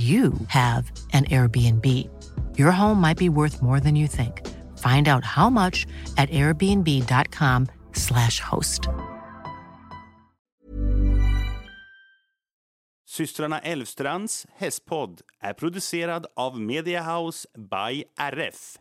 you have an Airbnb. Your home might be worth more than you think. Find out how much at airbnb.com/slash host. Systrarna Elvstrands hästpodd är producerad av Mediahouse by RF.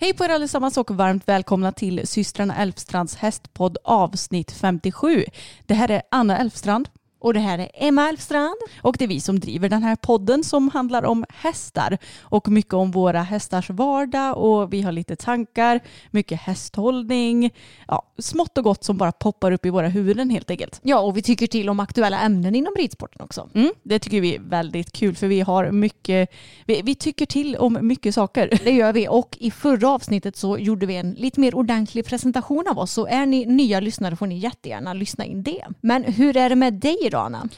Hej på er allesammans och varmt välkomna till systrarna Elfstrands hästpodd avsnitt 57. Det här är Anna Elfstrand. Och det här är Emma Elfstrand. Och det är vi som driver den här podden som handlar om hästar och mycket om våra hästars vardag och vi har lite tankar, mycket hästhållning, ja, smått och gott som bara poppar upp i våra huvuden helt enkelt. Ja, och vi tycker till om aktuella ämnen inom ridsporten också. Mm, det tycker vi är väldigt kul för vi har mycket, vi, vi tycker till om mycket saker. Det gör vi och i förra avsnittet så gjorde vi en lite mer ordentlig presentation av oss så är ni nya lyssnare får ni jättegärna lyssna in det. Men hur är det med dig då Anna?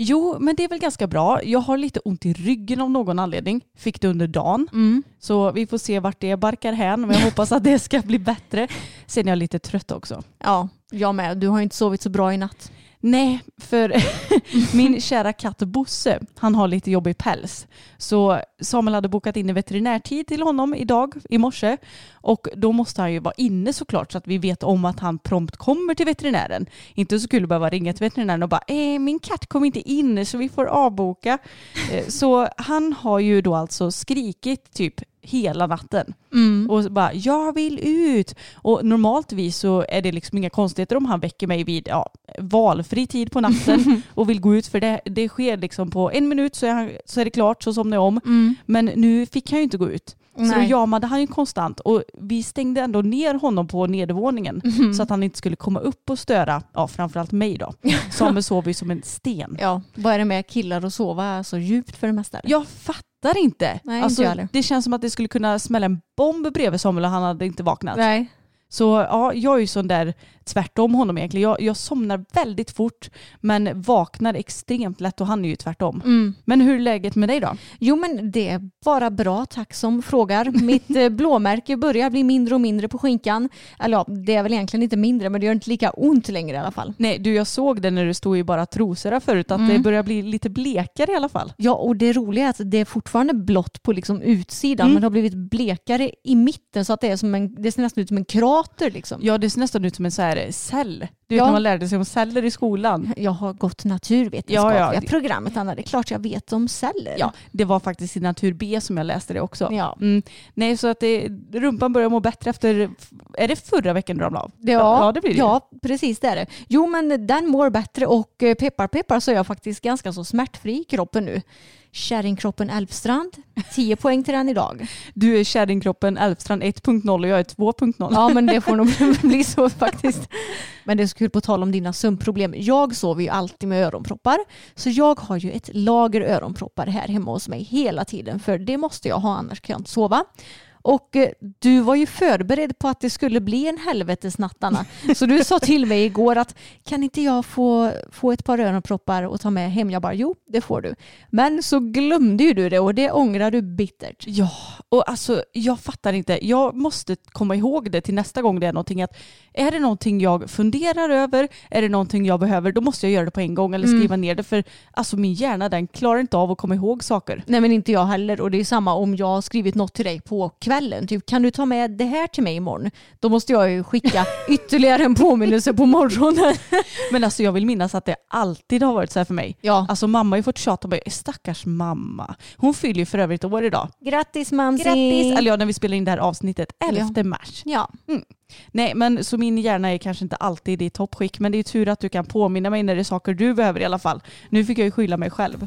Jo, men det är väl ganska bra. Jag har lite ont i ryggen av någon anledning. Fick det under dagen. Mm. Så vi får se vart det barkar hän. Men jag hoppas att det ska bli bättre. Sen är jag lite trött också. Ja, jag med. Du har inte sovit så bra i natt. Nej, för min kära katt Bosse, han har lite jobbig päls. Så Samuel hade bokat in en veterinärtid till honom idag, i morse. Och då måste han ju vara inne såklart så att vi vet om att han prompt kommer till veterinären. Inte så kul att behöva ringa till veterinären och bara eh, min katt kom inte in så vi får avboka. Eh, så han har ju då alltså skrikit typ hela natten. Mm. Och bara jag vill ut. Och normaltvis så är det liksom inga konstigheter om han väcker mig vid ja, valfri tid på natten och vill gå ut för det, det sker liksom på en minut så är, han, så är det klart så somnar jag om. Mm. Men nu fick han ju inte gå ut. Så då Nej. jamade han ju konstant och vi stängde ändå ner honom på nedervåningen Mhm. så att han inte skulle komma upp och störa, ja framförallt mig då. Samuel sov ju som en sten. Ja, vad är det med killar och sova så djupt för det mesta? Jag fattar inte. Nej, inte alltså, heller. det känns som att det skulle kunna smälla en bomb bredvid Samuel och han hade inte vaknat. Nej. Så ja, jag är ju sån där tvärtom honom egentligen. Jag, jag somnar väldigt fort men vaknar extremt lätt och han är ju tvärtom. Mm. Men hur är läget med dig då? Jo men det är bara bra, tack som frågar. Mitt eh, blåmärke börjar bli mindre och mindre på skinkan. Eller ja, det är väl egentligen inte mindre men det gör inte lika ont längre i alla fall. Nej du jag såg det när du stod i bara trosorna förut att det börjar bli lite blekare i alla fall. Ja och det roliga är att det är fortfarande blått på liksom utsidan Mm. men det har blivit blekare i mitten så att det, är som en, det ser nästan ut som en teater liksom. Ja det ser nästan ut som en så här eh, cell. Du vet Ja. när man lärde sig om celler i skolan. Jag har gått naturvetenskapliga Ja, ja. programmet Anna, det är klart jag vet om celler. Ja, det var faktiskt i natur B som jag läste det också. Ja. Mm. Nej, så att det, rumpan börjar må bättre efter, är det förra veckan du ramlade av? Ja, ja, det blir det. Ja, precis det är det. Jo, men den mår bättre och eh, peppar peppar så är jag faktiskt ganska så smärtfri i kroppen nu. Kärringkroppen Elfstrand, 10 poäng till den idag. Du är kärringkroppen Elfstrand 1.0 och jag är 2.0. Ja, men det får nog bli så faktiskt. Men det är så kul på tal om dina sömnproblem. Jag sover ju alltid med öronproppar. Så jag har ju ett lager öronproppar här hemma hos mig hela tiden. För det måste jag ha annars kan jag inte sova. Och eh, du var ju förberedd på att det skulle bli en helvetesnatt Anna. Så du sa till mig igår att kan inte jag få, få ett par öronproppar och ta med hem? Jag bara jo, det får du. Men så glömde ju du det och det ångrar du bittert. Ja, och alltså jag fattar inte. Jag måste komma ihåg det till nästa gång det är någonting. Att är det någonting jag funderar över, är det någonting jag behöver, då måste jag göra det på en gång eller skriva ner det. För alltså min hjärna den klarar inte av att komma ihåg saker. Nej men inte jag heller och det är samma om jag har skrivit något till dig på kvällen kvällen. Typ, kan du ta med det här till mig imorgon? Då måste jag ju skicka ytterligare en påminnelse på morgonen. Men alltså jag vill minnas att det alltid har varit så här för mig. Ja. Alltså mamma har ju fått tjata på mig. Stackars mamma. Hon fyller ju för övrigt år idag. Grattis Mansi! Grattis! Eller ja, när vi spelar in det här avsnittet. 11 Ja. mars. Ja. Nej, men så min hjärna är kanske inte alltid i toppskick. Men det är tur att du kan påminna mig när det är saker du behöver i alla fall. Nu fick jag ju skylla mig själv.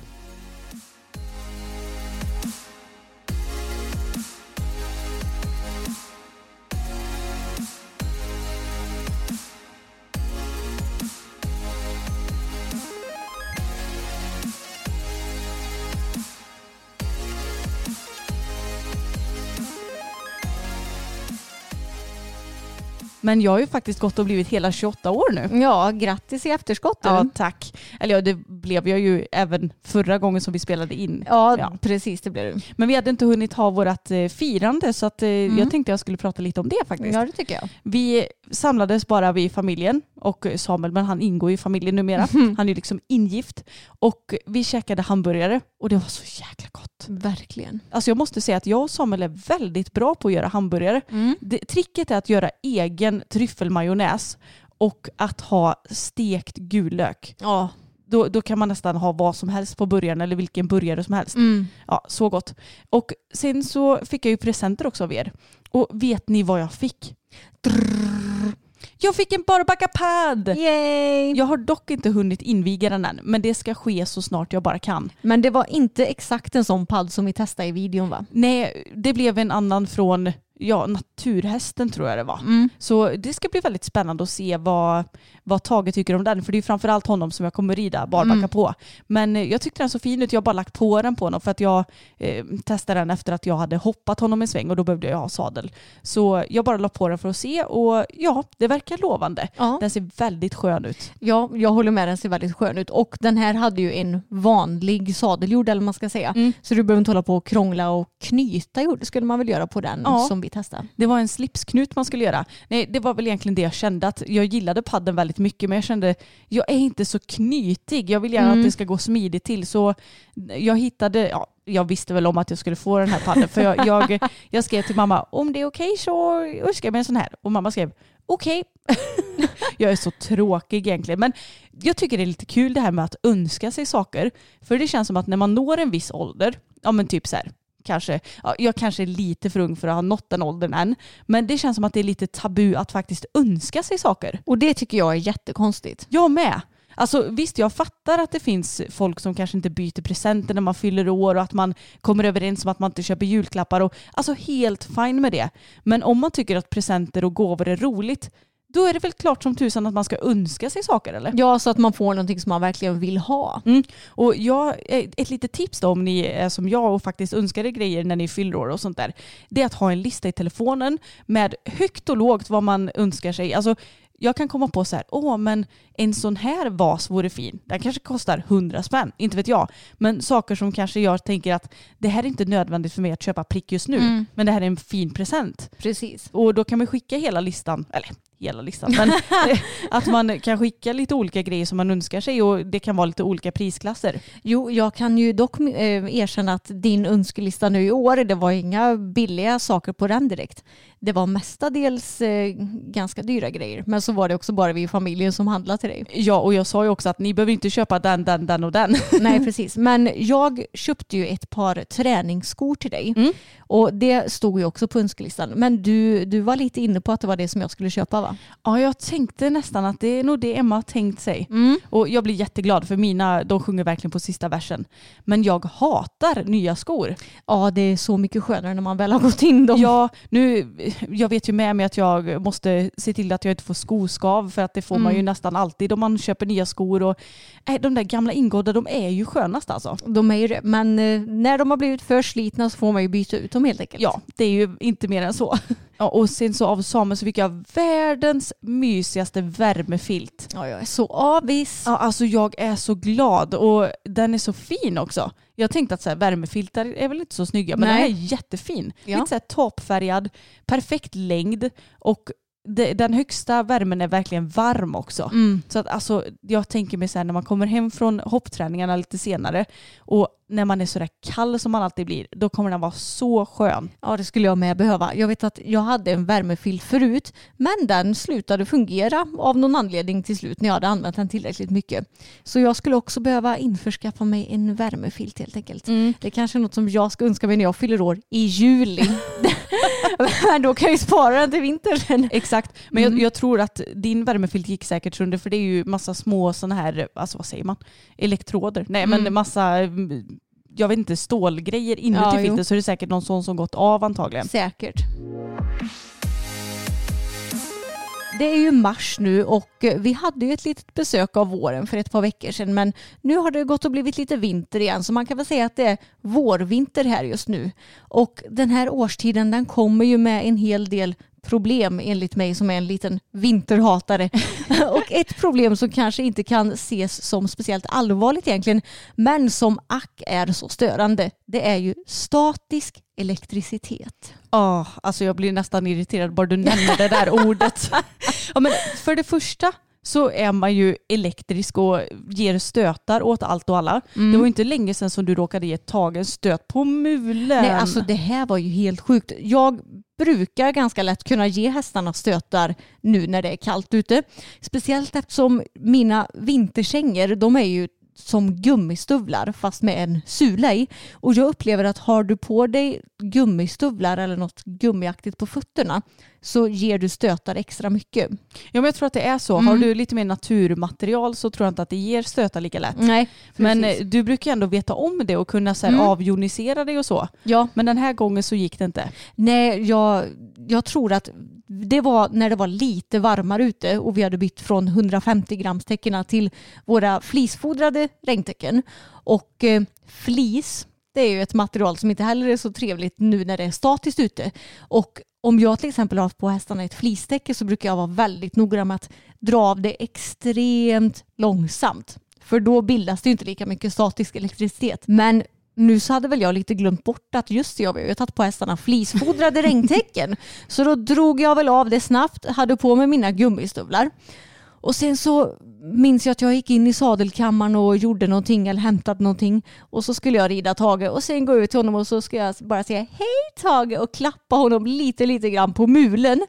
Men jag har ju faktiskt gått och blivit hela 28 år nu. ja, grattis i efterskott. Ja, tack. Eller ja, det blev jag ju även förra gången som vi spelade in. Ja, Ja. precis det blir du. Men vi hade inte hunnit ha vårt eh, firande så att, eh, jag tänkte jag skulle prata lite om det faktiskt. Ja, det tycker jag. Vi samlades bara vi i familjen och Samuel, men han ingår i familjen numera. Han är ju liksom ingift. Och vi käkade hamburgare och det var så jäkla gott. Verkligen. Alltså jag måste säga att jag och Samuel är väldigt bra på att göra hamburgare. Det, tricket är att göra egen tryffelmajonnäs och att ha stekt gul lök. Ja. Då, då kan man nästan ha vad som helst på burgaren eller vilken burgare som helst. Mm. Ja, så gott. Och sen så fick jag ju presenter också av er. Och vet ni vad jag fick? Drrrr. Jag fick en barbacapad! Yay! Jag har dock inte hunnit inviga den än, men det ska ske så snart jag bara kan. Men det var inte exakt en sån padd som vi testade i videon va? Nej, det blev en annan från ja, Naturhästen tror jag det var. Så det ska bli väldigt spännande att se vad, vad Tage tycker om den. För det är framförallt honom som jag kommer rida barbacka på. Men eh, jag tyckte den så fin ut. Jag har bara lagt på den på honom för att jag eh, testade den efter att jag hade hoppat honom en sväng och då behövde jag ha sadel. Så jag bara la på den för att se och ja, det verkar lovande. Ja. Den ser väldigt skön ut. Ja, jag håller med. Den ser väldigt skön ut. Och den här hade ju en vanlig sadelgjord eller man ska säga. Mm. Så du behöver inte hålla på och krångla och knyta gjorde skulle man väl göra på den Ja. som vi testade. Det var en slipsknut man skulle göra. Nej, det var väl egentligen det jag kände. Att jag gillade padden väldigt mycket men jag kände jag är inte så knytig. Jag vill gärna att det ska gå smidigt till. Så jag hittade, ja, jag visste väl om att jag skulle få den här padden. För jag, jag, jag skrev till mamma om det är okej så önskar jag mig en sån här. Och mamma skrev okej. jag är så tråkig egentligen. Men jag tycker det är lite kul det här med att önska sig saker. För det känns som att när man når en viss ålder, ja men typ så här, kanske, ja, jag kanske är lite för ung för att ha nått den åldern än. Men det känns som att det är lite tabu att faktiskt önska sig saker. Och det tycker jag är jättekonstigt. Jag med. Alltså visst, jag fattar att det finns folk som kanske inte byter presenter när man fyller år och att man kommer överens om att man inte köper julklappar. Och, alltså helt fine med det. Men om man tycker att presenter och gåvor är roligt, då är det väl klart som tusan att man ska önska sig saker eller? Ja, så att man får någonting som man verkligen vill ha. Mm. Och jag, eh, ett litet tips då om ni är som jag och faktiskt önskar er grejer när ni fyller år och sånt där. Det är att ha en lista i telefonen med högt och lågt vad man önskar sig. Alltså, jag kan komma på så här, åh men en sån här vas vore fin. Den kanske kostar 100 spänn, inte vet jag. Men saker som kanske jag tänker att det här är inte nödvändigt för mig att köpa prick just nu. Men det här är en fin present. Precis. Och då kan man skicka hela listan, eller hela listan, men eh, att man kan skicka lite olika grejer som man önskar sig och det kan vara lite olika prisklasser. Jo, jag kan ju dock eh, erkänna att din önskelista nu i år, det var inga billiga saker på den direkt. Det var mestadels eh, ganska dyra grejer. Men så var det också bara vi i familjen som handlade till dig. Ja, och jag sa ju också att ni behöver inte köpa den, den, den och den. Nej, precis. Men jag köpte ju ett par träningsskor till dig. Mm. Och det stod ju också på önskelistan. Men du, du var lite inne på att det var det som jag skulle köpa va? Ja, jag tänkte nästan att det är nog det Emma har tänkt sig. Mm. Och jag blir jätteglad för mina, de sjunger verkligen på sista versen. Men jag hatar nya skor. Ja, det är så mycket skönare när man väl har gått in dem. Ja, nu, jag vet ju med mig att jag måste se till att jag inte får skoskav för att det får man ju nästan alltid om man köper nya skor. Och, äh, de där gamla ingådda, de är ju skönast alltså. De är ju det. Men eh, när de har blivit för slitna så får man ju byta ut dem helt enkelt. Ja, det är ju inte mer än så. Ja, och sen så av Samuel så fick jag världens mysigaste värmefilt. ja jag är så avis. Ja, alltså jag är så glad och den är så fin också. Jag tänkte att så här, värmefiltar är väl inte så snygga men Nej. den här är jättefin. Ja. Lite så här toppfärgad, perfekt längd och det, den högsta värmen är verkligen varm också. Mm. Så att alltså, jag tänker mig så här när man kommer hem från hoppträningarna lite senare och när man är sådär kall som man alltid blir, då kommer den vara så skön. Ja, det skulle jag med behöva. Jag vet att jag hade en värmefilt förut, men den slutade fungera av någon anledning till slut när jag hade använt den tillräckligt mycket. Så jag skulle också behöva införskaffa mig en värmefilt helt enkelt. Det är kanske är något som jag ska önska mig när jag fyller år i juli. men då kan jag ju spara den till vintern. Exakt, men Mm. jag, jag tror att din värmefilt gick säkert sönder för det är ju massa små sådana här, alltså vad säger man, elektroder. Nej Mm. men massa, mm, jag vet inte, stålgrejer inuti Ja, jo. filten så är det säkert någon sån som gått av antagligen. Säkert. Det är ju mars nu och eh, vi hade ju ett litet besök av våren för ett par veckor sedan men nu har det gått och blivit lite vinter igen så man kan väl säga att det är vårvinter här just nu. Och den här årstiden den kommer ju med en hel del problem enligt mig som är en liten vinterhatare. och ett problem som kanske inte kan ses som speciellt allvarligt egentligen men som ack är så störande det är ju statisk elektricitet. Ja, alltså jag blir nästan irriterad bara du nämner det där ordet. Ja, men för det första så är man ju elektrisk och ger stötar åt allt och alla. Mm. Det var ju inte länge sedan som du råkade ge tagen stöt på mulen. Nej, alltså det här var ju helt sjukt. Jag brukar ganska lätt kunna ge hästarna stötar nu när det är kallt ute. Speciellt eftersom mina vinterkängor, de är ju som gummistövlar fast med en sula i. Och jag upplever att har du på dig gummistövlar eller något gummiaktigt på fötterna så ger du stötar extra mycket. Ja men jag tror att det är så. Mm. Har du lite mer naturmaterial så tror jag inte att det ger stötar lika lätt. Nej, Men precis. eh, du brukar ändå veta om det och kunna så här, Mm. avjonisera dig och så. ja. Men den här gången så gick det inte. Nej, jag, jag tror att det var när det var lite varmare ute och vi hade bytt från 150 grams täckena till våra flisfodrade regntäcken. Och eh, flis, det är ju ett material som inte heller är så trevligt nu när det är statiskt ute. Och om jag till exempel har haft på hästarna ett flistäcke så brukar jag vara väldigt noggrann med att dra av det extremt långsamt. För då bildas det inte lika mycket statisk elektricitet. Men nu så hade väl jag lite glömt bort att just jag har tagit på hästarna flisfodrade regntäcken. Så då drog jag väl av det snabbt, hade på mig mina gummistövlar. Och sen så minns jag att jag gick in i sadelkammaren och gjorde någonting eller hämtade någonting. Och så skulle jag rida Tage och sen gå ut till honom och så ska jag bara säga hej Tage och klappa honom lite lite grann på mulen.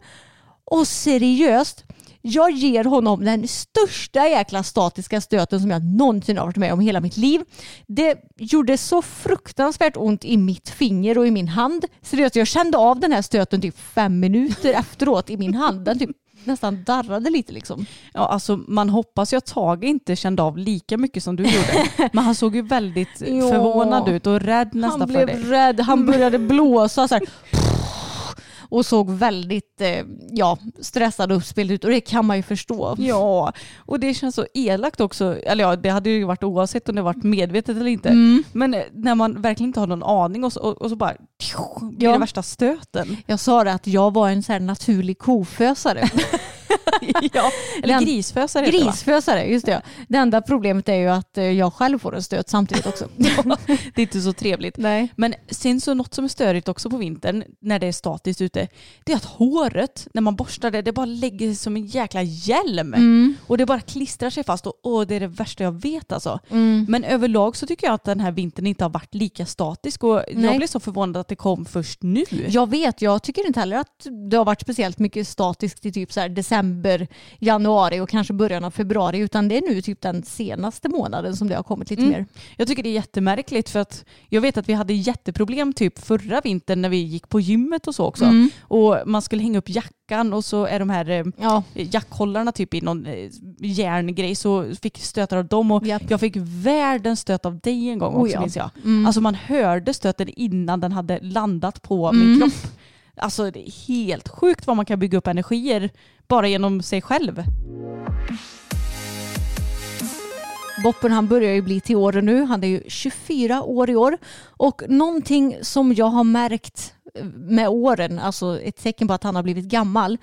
Och seriöst, jag ger honom den största jäkla statiska stöten som jag någonsin har varit med om i hela mitt liv. Det gjorde så fruktansvärt ont i mitt finger och i min hand. Seriöst, jag kände av den här stöten typ fem minuter efteråt i min hand. Den typ nästan darrade lite liksom. Ja, alltså, man hoppas ju att Tage inte kände av lika mycket som du gjorde. Men han såg ju väldigt förvånad ut och rädd nästan Han för blev dig. rädd, han började blåsa så här. Och såg väldigt eh, ja, stressad och uppspelt ut och det kan man ju förstå. Ja, och det känns så elakt också. Eller ja, det hade ju varit oavsett om det varit medvetet eller inte. Mm. Men eh, när man verkligen inte har någon aning och så, och, och så bara blir Ja. det värsta stöten. Jag sa det att jag var en så här naturlig kofösare. ja. Eller Den- grisfösare? Grisfösare, just det. Det enda problemet är ju att eh, jag själv får en stöt samtidigt också. Det är inte så trevligt. Nej. Men sen så något som är störigt också på vintern när det är statiskt ute, det är att håret när man borstar det, det bara lägger sig som en jäkla hjälm. Mm. Och det bara klistrar sig fast och åh, det är det värsta jag vet alltså. Mm. Men överlag så tycker jag att den här vintern inte har varit lika statisk och jag Nej. blev så förvånad att det kom först nu. Jag vet, jag tycker inte heller att det har varit speciellt mycket statiskt i typ så här december, januari och kanske början av februari utan det är nu typ den senaste månaden som det har kommit lite Mm. mer. Jag tycker det är jättemärkligt för att jag vet att vi hade jätteproblem typ förra vintern när vi gick på gymmet och så också. Mm. Och man skulle hänga upp jackan och så är de här eh, Ja, jackhållarna typ i någon eh, järngrej så fick stötar av dem och Japp. jag fick världens stöt av dig en gång Oh också ja. minns jag. Mm. Alltså man hörde stöten innan den hade landat på Mm. min kropp. Alltså det är helt sjukt vad man kan bygga upp energier bara genom sig själv. Boppen han börjar ju bli till åren nu. Han är ju 24 år i år. Och någonting som jag har märkt eh, med åren, alltså ett tecken på att han har blivit gammal,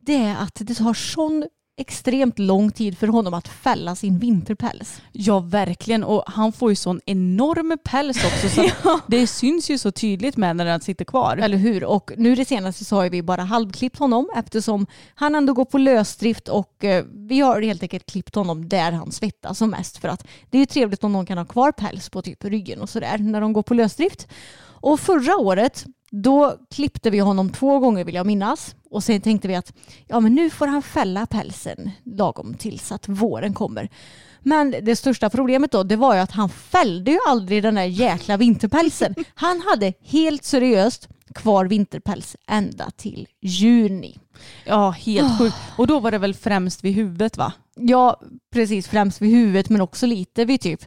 det är att det tar sån extremt lång tid för honom att fälla sin vinterpäls. Ja verkligen och han får ju sån enorm päls också så att det syns ju så tydligt med när den sitter kvar. Eller hur? Och nu det senaste så har vi bara halvklippt honom eftersom han ändå går på lösdrift och eh, vi har helt enkelt klippt honom där han svettas som mest för att det är ju trevligt om någon kan ha kvar päls på typ ryggen och sådär när de går på lösdrift. Och förra året då klippte vi honom två gånger vill jag minnas. Och sen tänkte vi att ja, men nu får han fälla pälsen lagom tills att våren kommer. Men det största problemet då det var ju att han fällde ju aldrig den där jäkla vinterpälsen. Han hade helt seriöst kvar vinterpäls ända till juni. Ja helt sjukt. Och då var det väl främst vid huvudet va? Ja, precis. Främst vid huvudet men också lite vid typ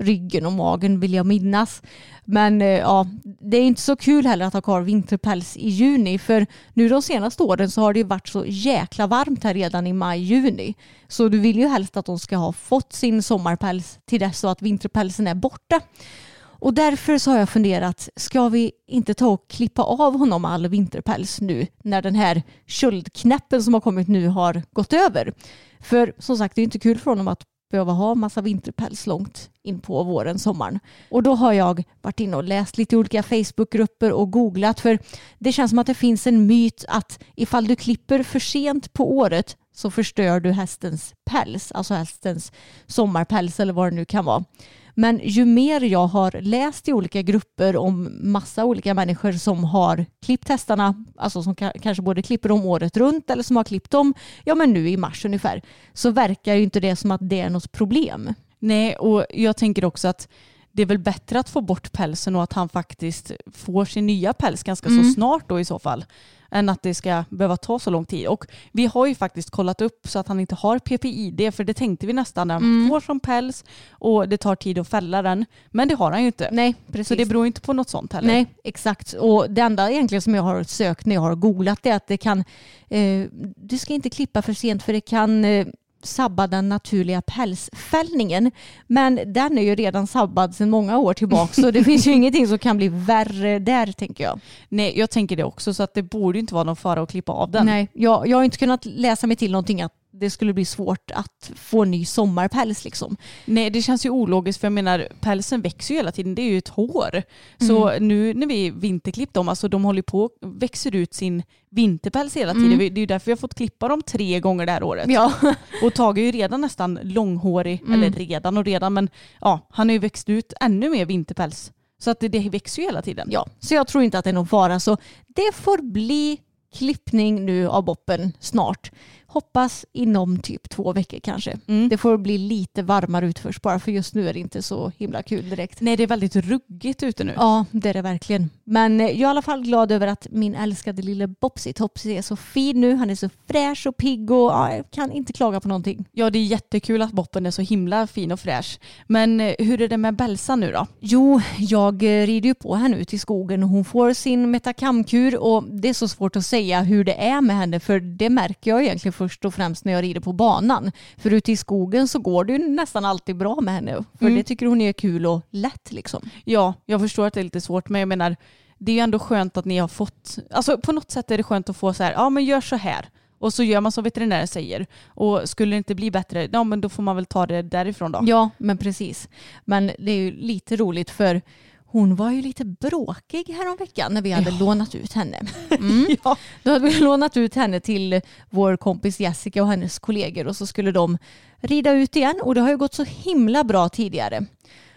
ryggen och magen vill jag minnas. Men eh, ja, det är inte så kul heller att ha kvar vinterpäls i juni för nu de senaste åren så har det ju varit så jäkla varmt här redan i maj-juni. Så du vill ju helst att de ska ha fått sin sommarpäls till dess så att vinterpälsen är borta. Och därför så har jag funderat, ska vi inte ta och klippa av honom all vinterpäls nu när den här köldknäppen som har kommit nu har gått över? För som sagt, det är inte kul för honom att behöva ha massa vinterpäls långt in på våren, sommaren. Och då har jag varit inne och läst lite olika Facebookgrupper och googlat för det känns som att det finns en myt att ifall du klipper för sent på året så förstör du hästens päls, alltså hästens sommarpäls eller vad det nu kan vara. Men ju mer jag har läst i olika grupper om massa olika människor som har klippt hästarna, alltså som kanske både klipper dem året runt eller som har klippt dem, ja men nu i mars ungefär, så verkar ju inte det som att det är något problem. Nej, och jag tänker också att det är väl bättre att få bort pälsen och att han faktiskt får sin nya päls ganska Mm. så snart då i så fall. Än att det ska behöva ta så lång tid. Och vi har ju faktiskt kollat upp så att han inte har PPID för det tänkte vi nästan när han Mm. får som päls och det tar tid att fälla den. Men det har han ju inte. Nej, precis. Så det beror inte på något sånt heller. Nej, exakt. Och det enda egentligen som jag har sökt när jag har googlat är att det kan, eh, du ska inte klippa för sent för det kan eh, sabba den naturliga pälsfällningen. Men den är ju redan sabbad sedan många år tillbaka så det finns ju ingenting som kan bli värre där tänker jag. Nej, jag tänker det också så att det borde inte vara någon fara att klippa av den. Nej, jag, jag har inte kunnat läsa mig till någonting att det skulle bli svårt att få ny sommarpäls liksom. Nej, det känns ju ologiskt för jag menar pälsen växer ju hela tiden. Det är ju ett hår. Så Mm. nu när vi vinterklippt dem, alltså de håller på växer ut sin vinterpäls hela tiden. Mm. Det är ju därför vi har fått klippa dem tre gånger det här året. Ja, Och Tage är ju redan nästan långhårig, Mm. eller redan och redan, men ja, han har ju växt ut ännu mer vinterpäls. Så att det, det växer ju hela tiden. ja, så jag tror inte att det är någon fara. Så det får bli klippning nu av boppen snart. Hoppas inom typ två veckor kanske. Mm. Det får bli lite varmare ut först bara för just nu är det inte så himla kul direkt. Nej, det är väldigt ruggigt ute nu. Ja, det är det verkligen. Men eh, jag är i alla fall glad över att min älskade lille Bopsy Topsy är så fin nu. Han är så fräsch och pigg och ja, jag kan inte klaga på någonting. Ja, det är jättekul att boppen är så himla fin och fräsch. Men eh, hur är det med Belsa nu då? Jo, jag eh, rider ju på henne ut i skogen och hon får sin metakamkur och det är så svårt att säga hur det är med henne för det märker jag egentligen först och främst när jag rider på banan. För ute i skogen så går det ju nästan alltid bra med henne för Mm. det tycker hon är kul och lätt liksom. Ja, jag förstår att det är lite svårt, men jag menar, det är ju ändå skönt att ni har fått, alltså på något sätt är det skönt att få så här, ja men gör så här. Och så gör man som veterinären säger. Och skulle det inte bli bättre, ja men då får man väl ta det därifrån då. Ja, men precis. Men det är ju lite roligt för hon var ju lite bråkig häromveckan när vi hade lånat ut henne. Mm. Ja. Då hade vi lånat ut henne till vår kompis Jessica och hennes kollegor och så skulle de rida ut igen och det har ju gått så himla bra tidigare.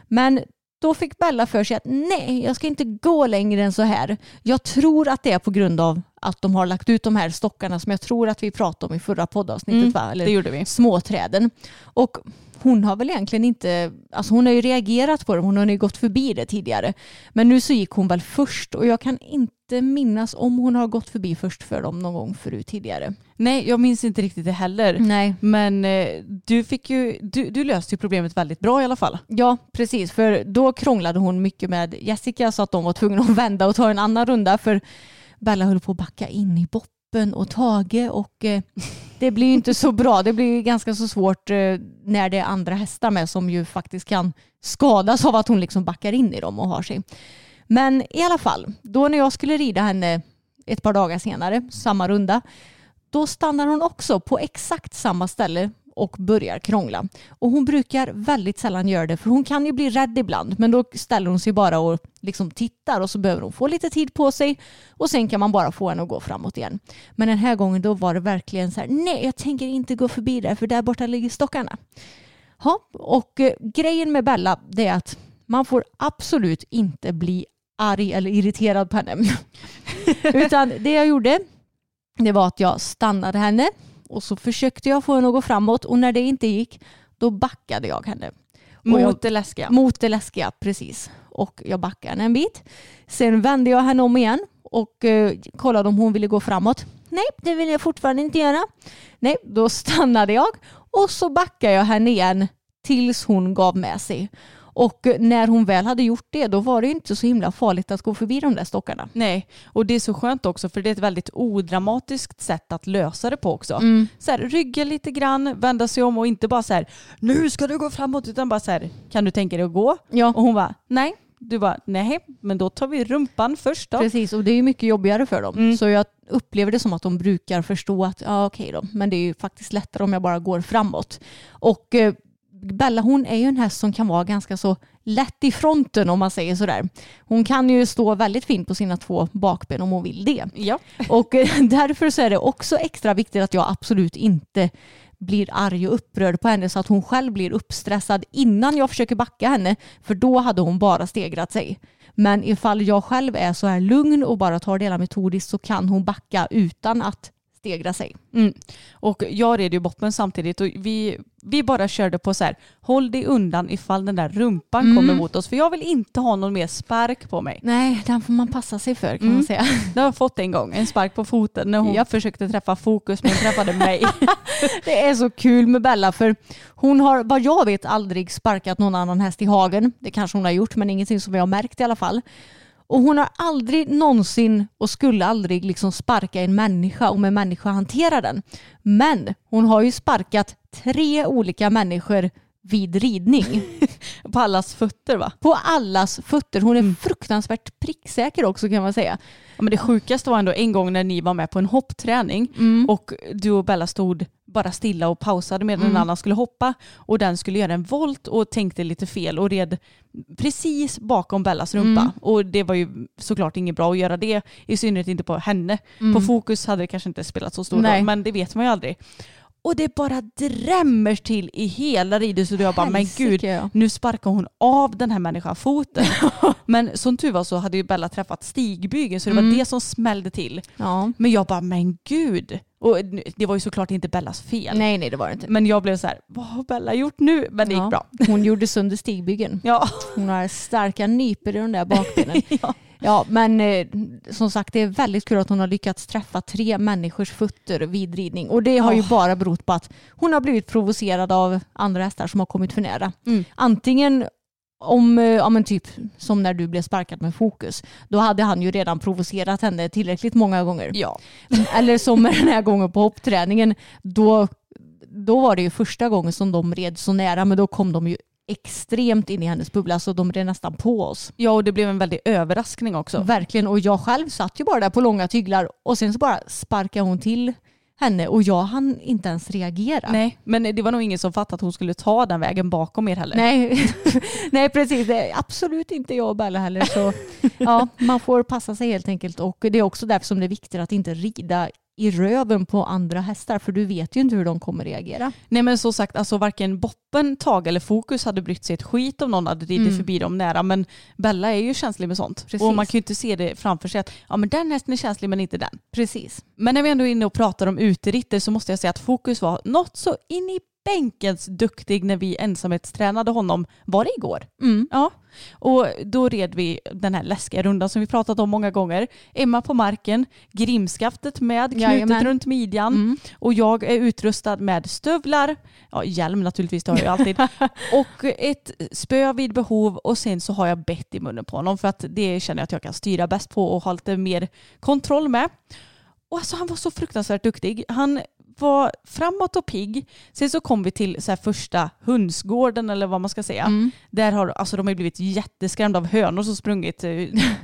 Men då fick Bella för sig att nej, jag ska inte gå längre än så här. Jag tror att det är på grund av att de har lagt ut de här stockarna som jag tror att vi pratade om i förra poddavsnittet. Mm, va? Eller det gjorde vi. småträden. Och hon har väl egentligen inte, alltså hon har ju reagerat på det, hon har ju gått förbi det tidigare. Men nu så gick hon väl först och jag kan inte minnas om hon har gått förbi först för dem någon gång förut tidigare. Nej, jag minns inte riktigt det heller. Nej. Men eh, du, fick ju, du, du löste ju problemet väldigt bra i alla fall. Ja, precis. För då krånglade hon mycket med Jessica så att de var tvungna att vända och ta en annan runda för Bella höll på att backa in i boppen och Tage och eh, det blir ju inte så bra. Det blir ju ganska så svårt eh, när det är andra hästar med som ju faktiskt kan skadas av att hon liksom backar in i dem och har sig. Men i alla fall, då när jag skulle rida henne ett par dagar senare, samma runda, då stannar hon också på exakt samma ställe och börjar krångla. Och hon brukar väldigt sällan göra det för hon kan ju bli rädd ibland men då ställer hon sig bara och liksom tittar och så behöver hon få lite tid på sig och sen kan man bara få henne att gå framåt igen. Men den här gången då var det verkligen så här nej jag tänker inte gå förbi där för där borta ligger stockarna. Ja, och eh, grejen med Bella det är att man får absolut inte bli arg eller irriterad på henne. Utan det jag gjorde det var att jag stannade henne och så försökte jag få henne att gå framåt och när det inte gick då backade jag henne. Mot jag, det läskiga. mot det läskiga, precis. Och jag backade henne en bit. Sen vände jag henne om igen och eh, kollade om hon ville gå framåt. Nej, det vill jag fortfarande inte göra. Nej, då stannade jag och så backade jag henne igen tills hon gav med sig. Och eh, när hon väl hade gjort det då var det inte så himla farligt att gå förbi de där stockarna. Nej, och det är så skönt också för det är ett väldigt odramatiskt sätt att lösa det på också. Mm. Så här, rygga lite grann, vända sig om och inte bara så här nu ska du gå framåt utan bara så här kan du tänka dig att gå? Ja, Och hon bara nej. Du bara nej, men då tar vi rumpan först då. precis. Och det är ju mycket jobbigare för dem. Mm. Så jag upplever det som att de brukar förstå att ja okej då, men det är ju faktiskt lättare om jag bara går framåt. Och eh, Bella hon är ju en häst som kan vara ganska så lätt i fronten om man säger sådär. Hon kan ju stå väldigt fint på sina två bakben om hon vill det. Ja. Och eh, därför så är det också extra viktigt att jag absolut inte blir arg och upprörd på henne så att hon själv blir uppstressad innan jag försöker backa henne för då hade hon bara stegrat sig. Men ifall jag själv är så här lugn och bara tar det hela metodiskt så kan hon backa utan att stegra sig. Mm. Och jag red ju boppen samtidigt och vi, vi bara körde på så här håll dig undan ifall den där rumpan Mm. kommer mot oss för jag vill inte ha någon mer spark på mig. Nej, den får man passa sig för kan Mm. man säga. Det har jag fått en gång, en spark på foten när hon Japp. försökte träffa fokus men träffade mig. Det är så kul med Bella för hon har vad jag vet aldrig sparkat någon annan häst i hagen. Det kanske hon har gjort men ingenting som jag har märkt i alla fall. Och hon har aldrig någonsin och skulle aldrig liksom sparka en människa om en människa hanterar den. Men hon har ju sparkat tre olika människor vid ridning. på allas fötter va? På allas fötter. Hon är fruktansvärt pricksäker också kan man säga. Ja, men det sjukaste var ändå en gång när ni var med på en hoppträning och du och Bella stod bara stilla och pausade medan en annan skulle hoppa och den skulle göra en volt och tänkte lite fel och red precis bakom Bellas rumpa. Och det var ju såklart inget bra att göra det, i synnerhet inte på henne. På fokus hade det kanske inte spelat så stor Nej. roll, men det vet man ju aldrig. Och det bara drämmer till i hela ridhuset och jag bara, men gud, nu sparkar hon av den här människan foten. men som tur var så hade ju Bella träffat stigbygeln så det var det som smällde till. Ja. Men jag bara, men gud. Och det var ju såklart inte Bellas fel. Nej, nej det var det inte. Men jag blev så här, vad har Bella gjort nu? Men det gick Ja. bra. Hon gjorde sönder stigbygeln. Ja. Hon har starka nypor i de där bakbenen. ja. Ja, men eh, som sagt det är väldigt kul att hon har lyckats träffa tre människors fötter vid ridning. Och det har ju Åh. bara berott på att hon har blivit provocerad av andra hästar som har kommit för nära. Mm. Antingen om, eh, ja men typ som när du blev sparkad med fokus. Då hade han ju redan provocerat henne tillräckligt många gånger. ja. Eller som den här gången på hoppträningen. Då, då var det ju första gången som de red så nära men då kom de ju extremt in i hennes bubbla så de red nästan på oss. Ja, och det blev en väldig överraskning också. Verkligen och jag själv satt ju bara där på långa tyglar och sen så bara sparkade hon till henne och jag hann inte ens reagera. Nej, men det var nog ingen som fattade att hon skulle ta den vägen bakom er heller. Nej, Nej precis. Absolut inte jag och Bella heller. Så ja, man får passa sig helt enkelt. Och det är också därför som det är viktigt att inte rida i röven på andra hästar för du vet ju inte hur de kommer reagera. Nej men så sagt, alltså varken Boppen, Tage eller Fokus hade brytt sig ett skit om någon hade ridit Mm. förbi dem nära. Men Bella är ju känslig med sånt. Precis. Och man kan ju inte se det framför sig att ja, men den hästen är känslig men inte den. Precis. Men när vi ändå är inne och pratar om uteritter så måste jag säga att Fokus var något så in i bänkens duktig när vi ensamhetstränade honom. Var det igår? Mm. Ja. Och då red vi den här läskiga rundan som vi pratat om många gånger. Emma på marken, grimskaftet med knutet Jajamän. runt midjan Mm. och jag är utrustad med stövlar, ja, hjälm naturligtvis, det har jag alltid, och ett spö vid behov och sen så har jag bett i munnen på honom för att det känner jag att jag kan styra bäst på och ha lite mer kontroll med. Och alltså han var så fruktansvärt duktig. Han var framåt och pigg. Sen så kom vi till så första hönsgården eller vad man ska säga. Mm. Där har alltså, de har blivit jätteskrämda av hönor som sprungit eh,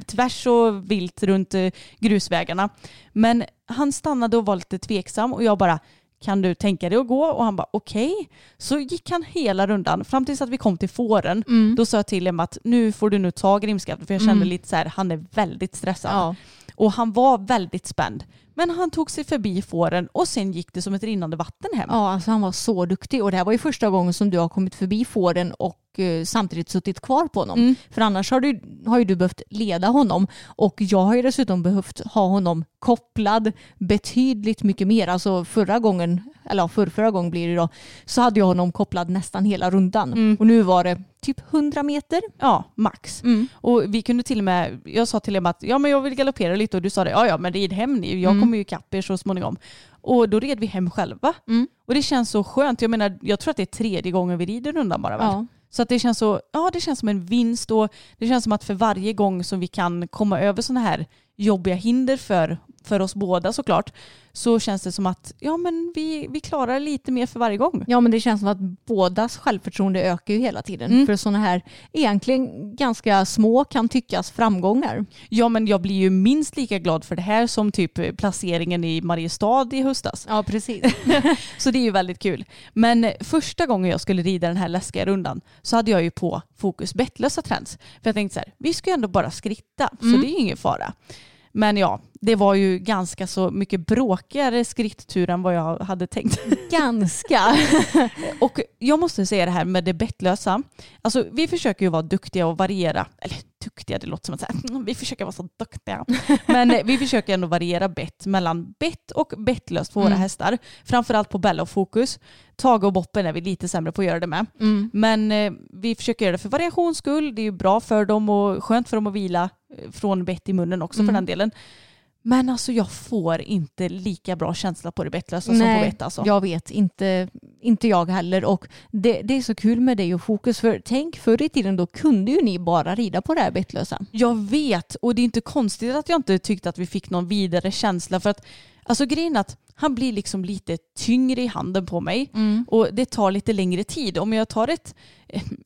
tvärs och vilt runt eh, grusvägarna. Men han stannade och var lite tveksam och jag bara kan du tänka dig att gå? Och han bara okej. Så gick han hela rundan fram tills att vi kom till fåren. Mm. Då sa jag till honom att nu får du nu ta grimskaftet för jag kände Mm. lite så här, han är väldigt stressad. Ja. Och han var väldigt spänd. Men han tog sig förbi fåren och sen gick det som ett rinnande vatten hem. Ja, alltså han var så duktig och det här var ju första gången som du har kommit förbi fåren och eh, samtidigt suttit kvar på honom. Mm. För annars har, du, har ju du behövt leda honom och jag har ju dessutom behövt ha honom kopplad betydligt mycket mer. Alltså förra gången, eller ja, förra, gången blir det då, så hade jag honom kopplad nästan hela rundan. Mm. Och nu var det typ 100 meter. Ja, max. Och vi kunde till och med, jag sa till honom att ja, men jag vill galoppera lite och du sa det, ja ja men rid hem ni, jag Mm. kommer ju ikapp er så småningom. Och då red vi hem själva. Mm. Och det känns så skönt, jag menar jag tror att det är tredje gången vi rider rundan bara väl? Ja. Så att det känns så, ja det känns som en vinst och det känns som att för varje gång som vi kan komma över sådana här jobbiga hinder för, för oss båda såklart, så känns det som att ja men vi, vi klarar lite mer för varje gång. Ja men det känns som att bådas självförtroende ökar ju hela tiden. Mm. För sådana här egentligen ganska små kan tyckas framgångar. Ja men jag blir ju minst lika glad för det här som typ placeringen i Mariestad i höstas. Ja precis. Så det är ju väldigt kul. Men första gången jag skulle rida den här läskiga rundan så hade jag ju på fokus bettlösa trends. För jag tänkte så här, vi ska ju ändå bara skritta så Mm. det är ju ingen fara. Men ja, det var ju ganska så mycket bråkigare skritttur än vad jag hade tänkt. ganska. Och jag måste säga det här med det bettlösa. Alltså vi försöker ju vara duktiga och variera. Eller duktiga, det låter som att säga, "Mm, vi försöker vara så duktiga. Men eh, vi försöker ändå variera bett mellan bett och bettlöst på våra Mm. hästar. Framförallt på Bella och Fokus. Tage och Boppen är vi lite sämre på att göra det med. Mm. Men eh, vi försöker göra det för variations skull. Det är ju bra för dem och skönt för dem att vila eh, från bett i munnen också för Mm. den delen. Men alltså jag får inte lika bra känsla på det bettlösa som på bett alltså. jag vet inte, inte jag heller. Och det, det är så kul med dig och fokus. För tänk förr i tiden då kunde ju ni bara rida på det här bettlösa. Jag vet och det är inte konstigt att jag inte tyckte att vi fick någon vidare känsla för att alltså grejen att han blir liksom lite tyngre i handen på mig och det tar lite längre tid. Om jag tar ett,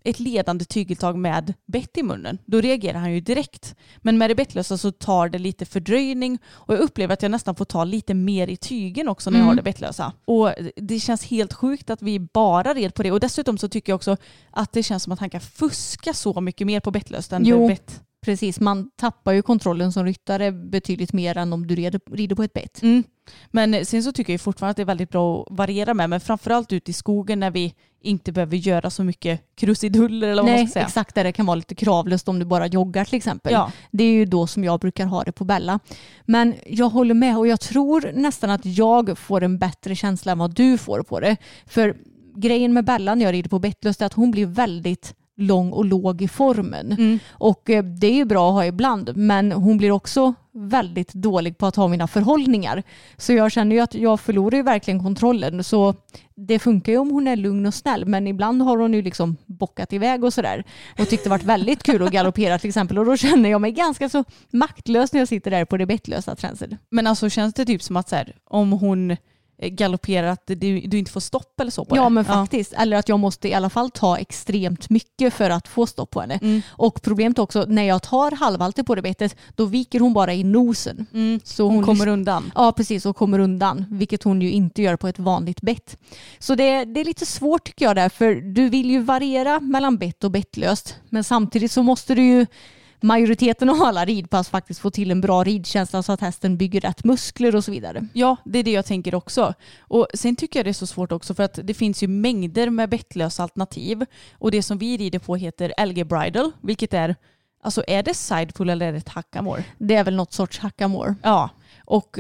ett ledande tygeltag med bett i munnen då reagerar han ju direkt. Men med det bettlösa så tar det lite fördröjning och jag upplever att jag nästan får ta lite mer i tygen också när jag har det bettlösa. Och det känns helt sjukt att vi bara red på det och dessutom så tycker jag också att det känns som att han kan fuska så mycket mer på bettlöst än Jo. bett. Precis, man tappar ju kontrollen som ryttare betydligt mer än om du rider, på ett bett. Mm. Men sen så tycker jag fortfarande att det är väldigt bra att variera med, men framförallt ute i skogen när vi inte behöver göra så mycket krusiduller eller vad man Nej, ska säga. exakt där det kan vara lite kravlöst om du bara joggar till exempel. Ja. Det är ju då som jag brukar ha det på Bella. Men jag håller med och jag tror nästan att jag får en bättre känsla än vad du får på det. För grejen med Bella när jag rider på bettlöst är att hon blir väldigt lång och låg i formen. Mm. Och eh, det är ju bra att ha ibland men hon blir också väldigt dålig på att ha mina förhållningar. Så jag känner ju att jag förlorar ju verkligen kontrollen. Så det funkar ju om hon är lugn och snäll men ibland har hon ju liksom bockat iväg och sådär. Och tyckte det varit väldigt kul att galoppera till exempel och då känner jag mig ganska så maktlös när jag sitter där på det bettlösa tränset. Men alltså känns det typ som att så här, om hon galopperar att du, du inte får stopp eller så på Ja det? men faktiskt. Eller att jag måste i alla fall ta extremt mycket för att få stopp på henne. Mm. Och problemet också, när jag tar halvhalter på det bettet då viker hon bara i nosen. Mm. Så Hon hon kommer undan. Ja precis och kommer undan. Vilket hon ju inte gör på ett vanligt bett. Så det, det är lite svårt tycker jag där. För du vill ju variera mellan bett och bettlöst. Men samtidigt så måste du ju majoriteten av alla ridpass faktiskt få till en bra ridkänsla så att hästen bygger rätt muskler och så vidare. Ja, det är det jag tänker också. Och sen tycker jag det är så svårt också för att det finns ju mängder med bettlösa alternativ. Och det som vi rider på heter LG Bridal, vilket är, alltså är det sidepull eller är det ett hackamore? Det är väl något sorts hackamore. Ja, och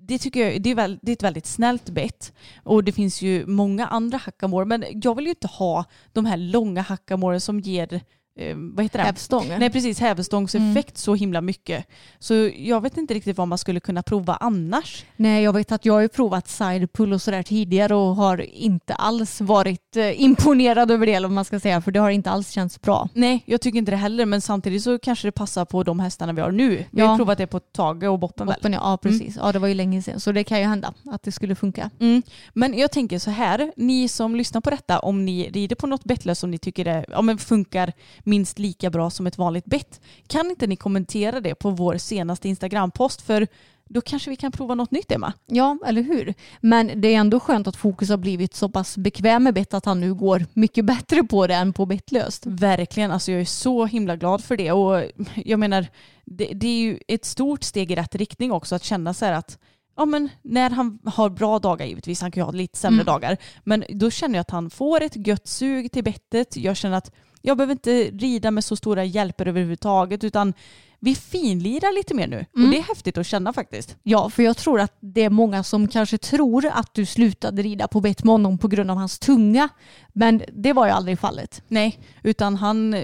det tycker jag det är, väl, det är ett väldigt snällt bett. Och det finns ju många andra hackamore, men jag vill ju inte ha de här långa hackamoren som ger eh, vad heter det? Hävstång. Nej precis, hävstångseffekt så himla mycket. Så jag vet inte riktigt vad man skulle kunna prova annars. Nej, jag vet att jag har ju provat sidepull och sådär tidigare och har inte alls varit eh, imponerad över det eller vad man ska säga för det har inte alls känts bra. Nej, jag tycker inte det heller men samtidigt så kanske det passar på de hästarna vi har nu. Vi har Ja. ju provat det på Tage och Boppen väl? Boppen, ja, ja, precis. Ja, det var ju länge sedan så det kan ju hända att det skulle funka. Mm. Men jag tänker så här, ni som lyssnar på detta, om ni rider på något bettlöst som ni tycker det, ja, men funkar minst lika bra som ett vanligt bett, kan inte ni kommentera det på vår senaste Instagram-post? För då kanske vi kan prova något nytt Emma. Ja, eller hur? Men det är ändå skönt att Fokus har blivit så pass bekväm med bett att han nu går mycket bättre på det än på bettlöst. Verkligen, alltså jag är så himla glad för det. Och jag menar, det, det är ju ett stort steg i rätt riktning också att känna så här att Ja men när han har bra dagar givetvis, han kan ju ha lite sämre Mm. dagar. Men då känner jag att han får ett gött sug till bettet. Jag känner att jag behöver inte rida med så stora hjälper överhuvudtaget utan vi finlirar lite mer nu. Mm. Och det är häftigt att känna faktiskt. Ja, för jag tror att det är många som kanske tror att du slutade rida på bett med honom på grund av hans tunga. Men det var ju aldrig fallet. Nej, utan han,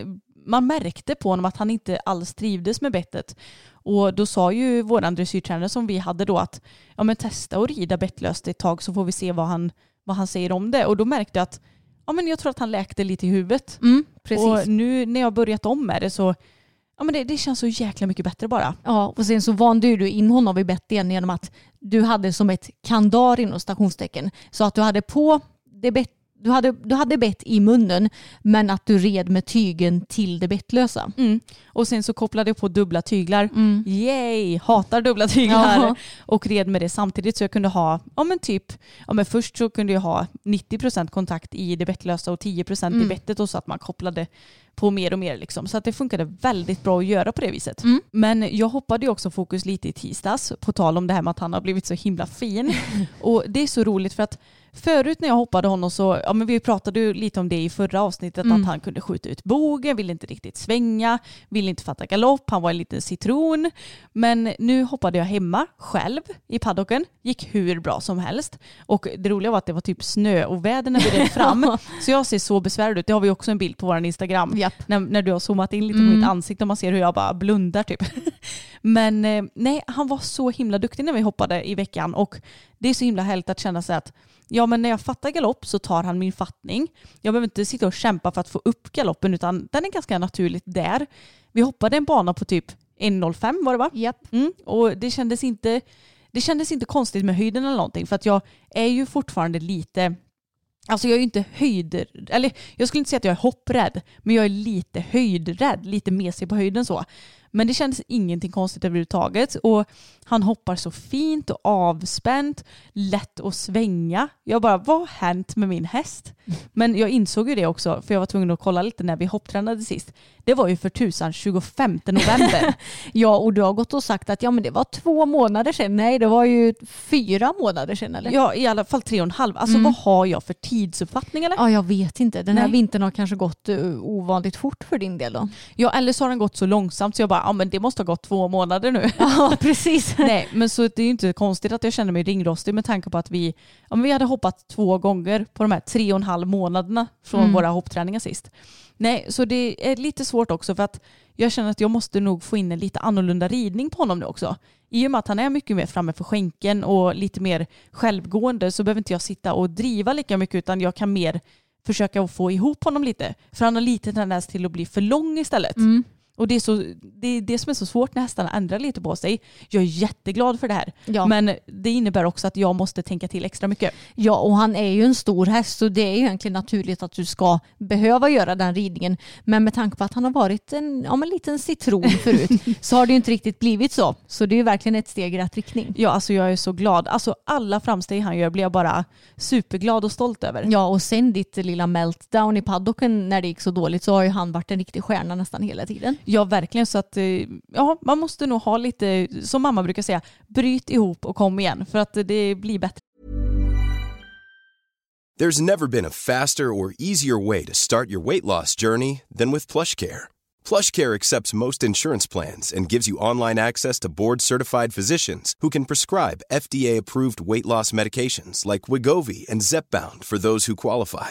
man märkte på honom att han inte alls trivdes med bettet. Och då sa ju våran dressyrtränare som vi hade då att ja, men testa att rida bettlöst ett tag så får vi se vad han, vad han säger om det. Och då märkte jag att ja, men jag tror att han läkte lite i huvudet. Mm, precis. Och nu när jag börjat om med det så ja, men det, det känns så jäkla mycket bättre bara. Ja, och sen så vande du in honom vid bett igen genom att du hade som ett kandar inom stationstecken. Så att du hade på det bett, du hade, du hade bett i munnen men att du red med tygen till det bettlösa. Mm. Och sen så kopplade jag på dubbla tyglar. Yay! Hatar dubbla tyglar. Ja. Och red med det samtidigt så jag kunde ha, ja men typ, ja men först så kunde jag ha 90% kontakt i det bettlösa och 10% i Mm. bettet och så att man kopplade på mer och mer liksom. Så att det funkade väldigt bra att göra på det viset. Mm. Men jag hoppade ju också fokus lite i tisdags på tal om det här med att han har blivit så himla fin. och det är så roligt för att Förut när jag hoppade honom så, ja men vi pratade ju lite om det i förra avsnittet, Mm. att han kunde skjuta ut bogen, ville inte riktigt svänga, ville inte fatta galopp, han var en liten citron. Men nu hoppade jag hemma själv i paddocken, gick hur bra som helst. Och det roliga var att det var typ snö och väder när vi red fram. så jag ser så besvärad ut, det har vi också en bild på vår Instagram. Japp. När, när du har zoomat in lite på Mm. mitt ansikte och man ser hur jag bara blundar typ. Men eh, nej, han var så himla duktig när vi hoppade i veckan och det är så himla härligt att känna sig att ja men när jag fattar galopp så tar han min fattning. Jag behöver inte sitta och kämpa för att få upp galoppen utan den är ganska naturligt där. Vi hoppade en bana på typ 1.05 var det va? Japp. Mm, och det kändes, inte, det kändes inte konstigt med höjden eller någonting för att jag är ju fortfarande lite Alltså jag är ju inte höjd, eller jag skulle inte säga att jag är hopprädd, men jag är lite höjdrädd, lite mesig på höjden så. Men det kändes ingenting konstigt överhuvudtaget och han hoppar så fint och avspänt, lätt att svänga. Jag bara, vad har hänt med min häst? Men jag insåg ju det också, för jag var tvungen att kolla lite när vi hopptränade sist. Det var ju för tusan 25 november. Ja, och du har gått och sagt att ja, men det var två månader sedan. Nej, det var ju fyra månader sedan eller? ja, i alla fall tre och en halv. Alltså vad har jag för tidsuppfattning eller? Ja, jag vet inte. Den här Nej. vintern har kanske gått uh, ovanligt fort för din del då. Ja, eller så har den gått så långsamt så jag bara, ja men det måste ha gått två månader nu. Ja, precis. Nej, men så det är ju inte konstigt att jag känner mig ringrostig med tanke på att vi, ja, men vi hade hoppat två gånger på de här tre och en halv månaderna från Mm. våra hoppträningar sist. Nej, så det är lite svårt också för att jag känner att jag måste nog få in en lite annorlunda ridning på honom nu också. I och med att han är mycket mer framme för skänken och lite mer självgående så behöver inte jag sitta och driva lika mycket utan jag kan mer försöka få ihop honom lite. För han har lite tendens till att bli för lång istället. Mm. Och det är, så, det är det som är så svårt när hästarna ändrar lite på sig. Jag är jätteglad för det här. Ja. Men det innebär också att jag måste tänka till extra mycket. Ja, och han är ju en stor häst så det är ju egentligen naturligt att du ska behöva göra den ridningen. Men med tanke på att han har varit en ja, men liten citron förut så har det ju inte riktigt blivit så. Så det är ju verkligen ett steg i rätt riktning. Ja, alltså jag är så glad. Alltså alla framsteg han gör blir jag bara superglad och stolt över. Ja, och sen ditt lilla meltdown i paddocken när det gick så dåligt så har ju han varit en riktig stjärna nästan hela tiden. Ja, verkligen. Så att eh, ja, man måste nog ha lite, som mamma brukar säga, bryt ihop och kom igen. För att det blir bättre. There's never been a faster or easier way to start your weight loss journey than with plush PlushCare. PlushCare accepts most insurance plans and gives you online access to board-certified physicians who can prescribe FDA-approved weight loss medications like Wigovi and Zepbound for those who qualify.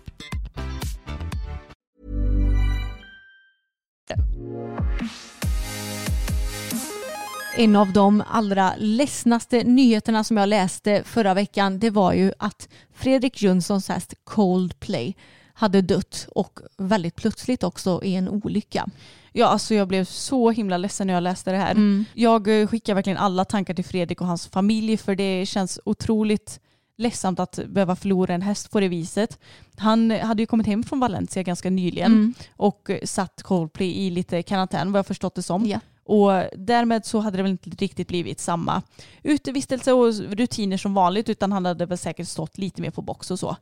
En av de allra ledsnaste nyheterna som jag läste förra veckan det var ju att Fredrik Jönssons häst Coldplay hade dött och väldigt plötsligt också i en olycka. Ja, alltså jag blev så himla ledsen när jag läste det här. Mm. Jag eh, skickar verkligen alla tankar till Fredrik och hans familj för det känns otroligt ledsamt att behöva förlora en häst på det viset. Han hade ju kommit hem från Valencia ganska nyligen Mm. och satt Coldplay i lite karantän vad jag förstått det som. Ja. Och därmed så hade det väl inte riktigt blivit samma utevistelse och rutiner som vanligt utan han hade väl säkert stått lite mer på box och så.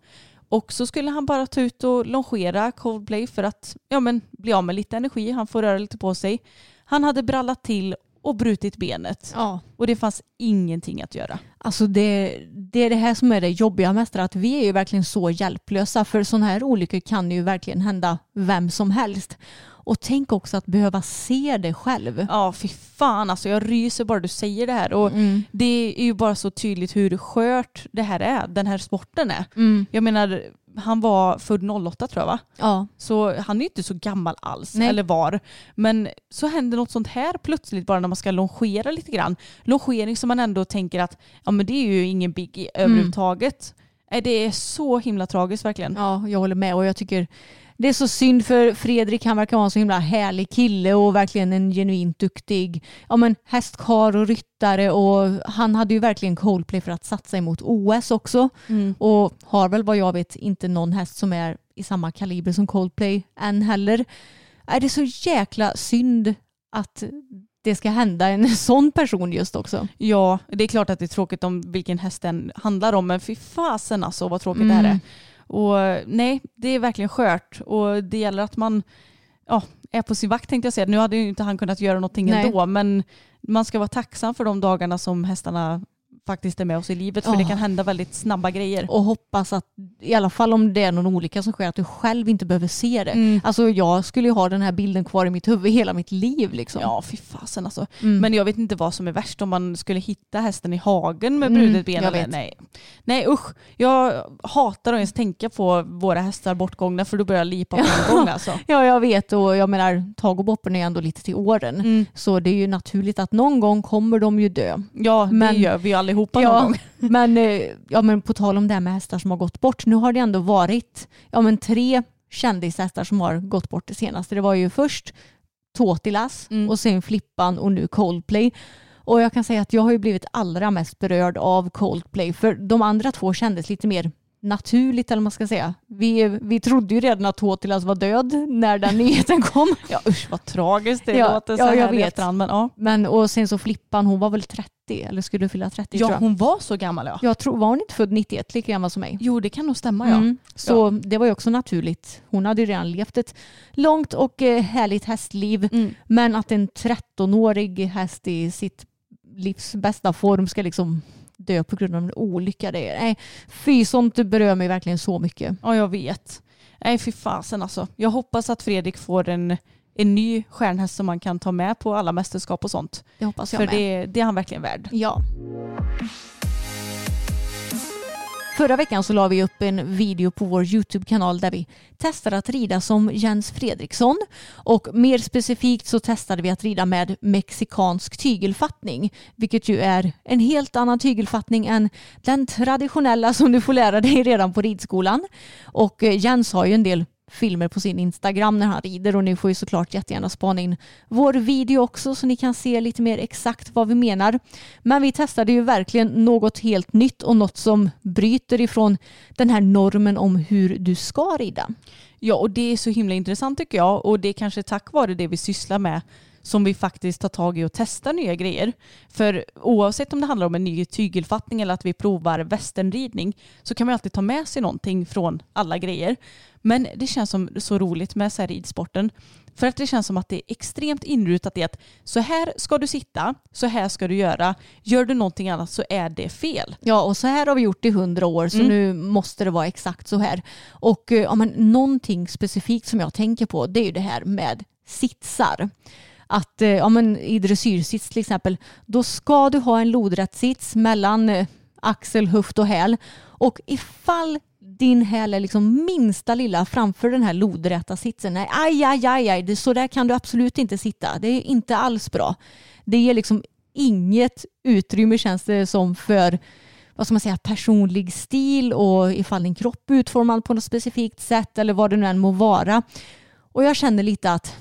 Och så skulle han bara ta ut och longera Coldplay för att ja, men, bli av med lite energi. Han får röra lite på sig. Han hade brallat till och brutit benet. Ja. Och det fanns ingenting att göra. Alltså det, det är det här som är det jobbiga mest, att vi är ju verkligen så hjälplösa för sådana här olyckor kan ju verkligen hända vem som helst. Och tänk också att behöva se det själv. Ja, fy fan alltså. Jag ryser bara du säger det här. Och Mm. det är ju bara så tydligt hur skört det här är. Den här sporten är. Mm. Jag menar, han var född 08 tror jag va? Ja. Så han är ju inte så gammal alls, Nej. eller var. Men så händer något sånt här plötsligt bara när man ska longera lite grann. Longering som man ändå tänker att ja, men det är ju ingen big överhuvudtaget. Nej, Det är så himla tragiskt verkligen. ja, jag håller med och jag tycker det är så synd för Fredrik, han verkar vara en så himla härlig kille och verkligen en genuint duktig ja, men hästkar och ryttare och han hade ju verkligen Coldplay för att satsa emot OS också Mm. och har väl vad jag vet inte någon häst som är i samma kaliber som Coldplay än heller. Är det så jäkla synd att det ska hända en sån person just också. Ja, det är klart att det är tråkigt om vilken häst den handlar om, men fy fasen alltså vad tråkigt det här Mm. är. Och nej, det är verkligen skört och det gäller att man ja, är på sin vakt tänkte jag säga. Nu hade ju inte han kunnat göra någonting Nej. ändå, men man ska vara tacksam för de dagarna som hästarna faktiskt är med oss i livet, för Ja. det kan hända väldigt snabba grejer. Och hoppas att i alla fall om det är någon olycka som sker att du själv inte behöver se det. Mm. Alltså jag skulle ju ha den här bilden kvar i mitt huvud hela mitt liv liksom. Ja, fy fasen alltså. Mm. Men jag vet inte vad som är värst om man skulle hitta hästen i hagen med Mm, brutet ben. eller-. Nej. Nej usch, jag hatar att ens tänka på våra hästar bortgångna för då börjar jag lipa på en gång alltså. Ja, jag vet och jag menar Tag och Boppen är ändå lite till åren. Mm. Så det är ju naturligt att någon gång kommer de ju dö. Ja, det Men- gör vi ju allihopa någon Ja, gång. men, eh, ja, men på tal om det här med hästar som har gått bort. Nu har det ändå varit ja, men tre kändishästar som har gått bort det senaste. Det var ju först Tåtilas Mm. och sen Flippan och nu Coldplay. Och jag kan säga att jag har ju blivit allra mest berörd av Coldplay för de andra två kändes lite mer naturligt eller vad man ska säga. Vi, vi trodde ju redan att Tåtilas var död när den nyheten kom. Ja usch vad tragiskt det Ja, låter så ja, jag vet. efterhand. Men, ja. Men och sen så Flippan, hon var väl 30 eller skulle fylla 30 tror ja, hon var så gammal ja. Jag tror, var hon inte född 91 lika gammal som mig? Jo det kan nog stämma ja. Mm. Så det var ju också naturligt. Hon hade ju redan levt ett långt och eh, härligt hästliv. Mm. Men att en 13-årig häst i sitt livs bästa form ska liksom dö på grund av en olycka. Det är, nej, fy, sånt berör mig verkligen så mycket. Ja jag vet. Nej fy fasen alltså. Jag hoppas att Fredrik får en, en ny stjärnhäst som man kan ta med på alla mästerskap och sånt. Det hoppas jag För med. det, det är han verkligen värd. Ja. Förra veckan så la vi upp en video på vår YouTube-kanal där vi testade att rida som Jens Fredriksson. Och mer specifikt så testade vi att rida med mexikansk tygelfattning. Vilket ju är en helt annan tygelfattning än den traditionella som du får lära dig redan på ridskolan. Och eh, Jens har ju en del filmer på sin Instagram när han rider och ni får ju såklart jättegärna spana in vår video också så ni kan se lite mer exakt vad vi menar. Men vi testade ju verkligen något helt nytt och något som bryter ifrån den här normen om hur du ska rida. Ja, och det är så himla intressant tycker jag. Och det är kanske tack vare det vi sysslar med som vi faktiskt tar tag i och testar nya grejer. För oavsett om det handlar om en ny tygelfattning eller att vi provar västernridning så kan man alltid ta med sig någonting från alla grejer. Men det känns som så roligt med så här ridsporten. För att det känns som att det är extremt inrutat i att så här ska du sitta, så här ska du göra. Gör du någonting annat så är det fel. Ja, och så här har vi gjort i hundra år så Mm. nu måste det vara exakt så här. Och eh, ja, men, någonting specifikt som jag tänker på det är ju det här med sitsar. Att eh, ja, men, i dressyrsits till exempel, då ska du ha en lodrätt sits mellan eh, axel, höft och häl. Och ifall din häl är liksom minsta lilla framför den här lodrätta sitsen, nej, aj, aj, aj, aj, så där kan du absolut inte sitta. Det är inte alls bra. Det ger liksom inget utrymme känns det som för vad ska man säga, personlig stil och ifall din kropp är utformad på något specifikt sätt eller vad det nu än må vara. Och jag känner lite att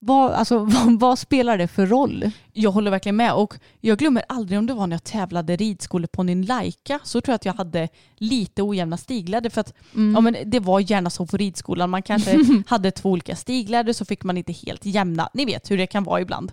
vad, alltså, vad, vad spelar det för roll? Jag håller verkligen med och jag glömmer aldrig om det var när jag tävlade ridskoleponnyn Laika så tror jag att jag hade lite ojämna stigläder för att ja, men det var gärna så på ridskolan. Man kanske hade två olika stigläder så fick man inte helt jämna. Ni vet hur det kan vara ibland.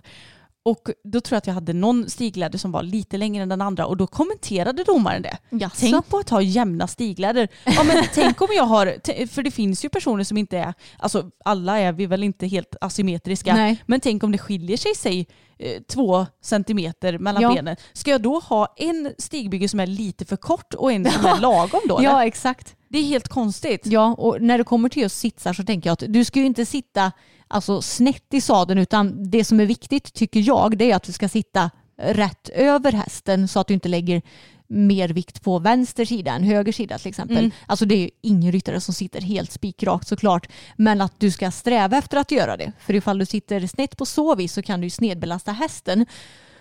Och då tror jag att jag hade någon stigläder som var lite längre än den andra och då kommenterade domaren det. Jaså? Tänk på att ha jämna stigläder. Ja, men tänk om jag har, för det finns ju personer som inte är, alltså alla är vi väl inte helt asymmetriska, Nej. men tänk om det skiljer sig, säg eh, två centimeter mellan Ja. benen. Ska jag då ha en stigbygge som är lite för kort och en som är lagom då? eller? Ja, exakt. Det är helt konstigt. Ja, och när det kommer till just sitsar så tänker jag att du ska ju inte sitta alltså, snett i sadeln utan det som är viktigt tycker jag det är att du ska sitta rätt över hästen så att du inte lägger mer vikt på vänster sida än höger sida till exempel. Mm. Alltså det är ju ingen ryttare som sitter helt spikrakt såklart. Men att du ska sträva efter att göra det. För ifall du sitter snett på så vis så kan du ju snedbelasta hästen.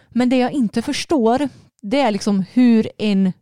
Men det jag inte förstår det är liksom hur en,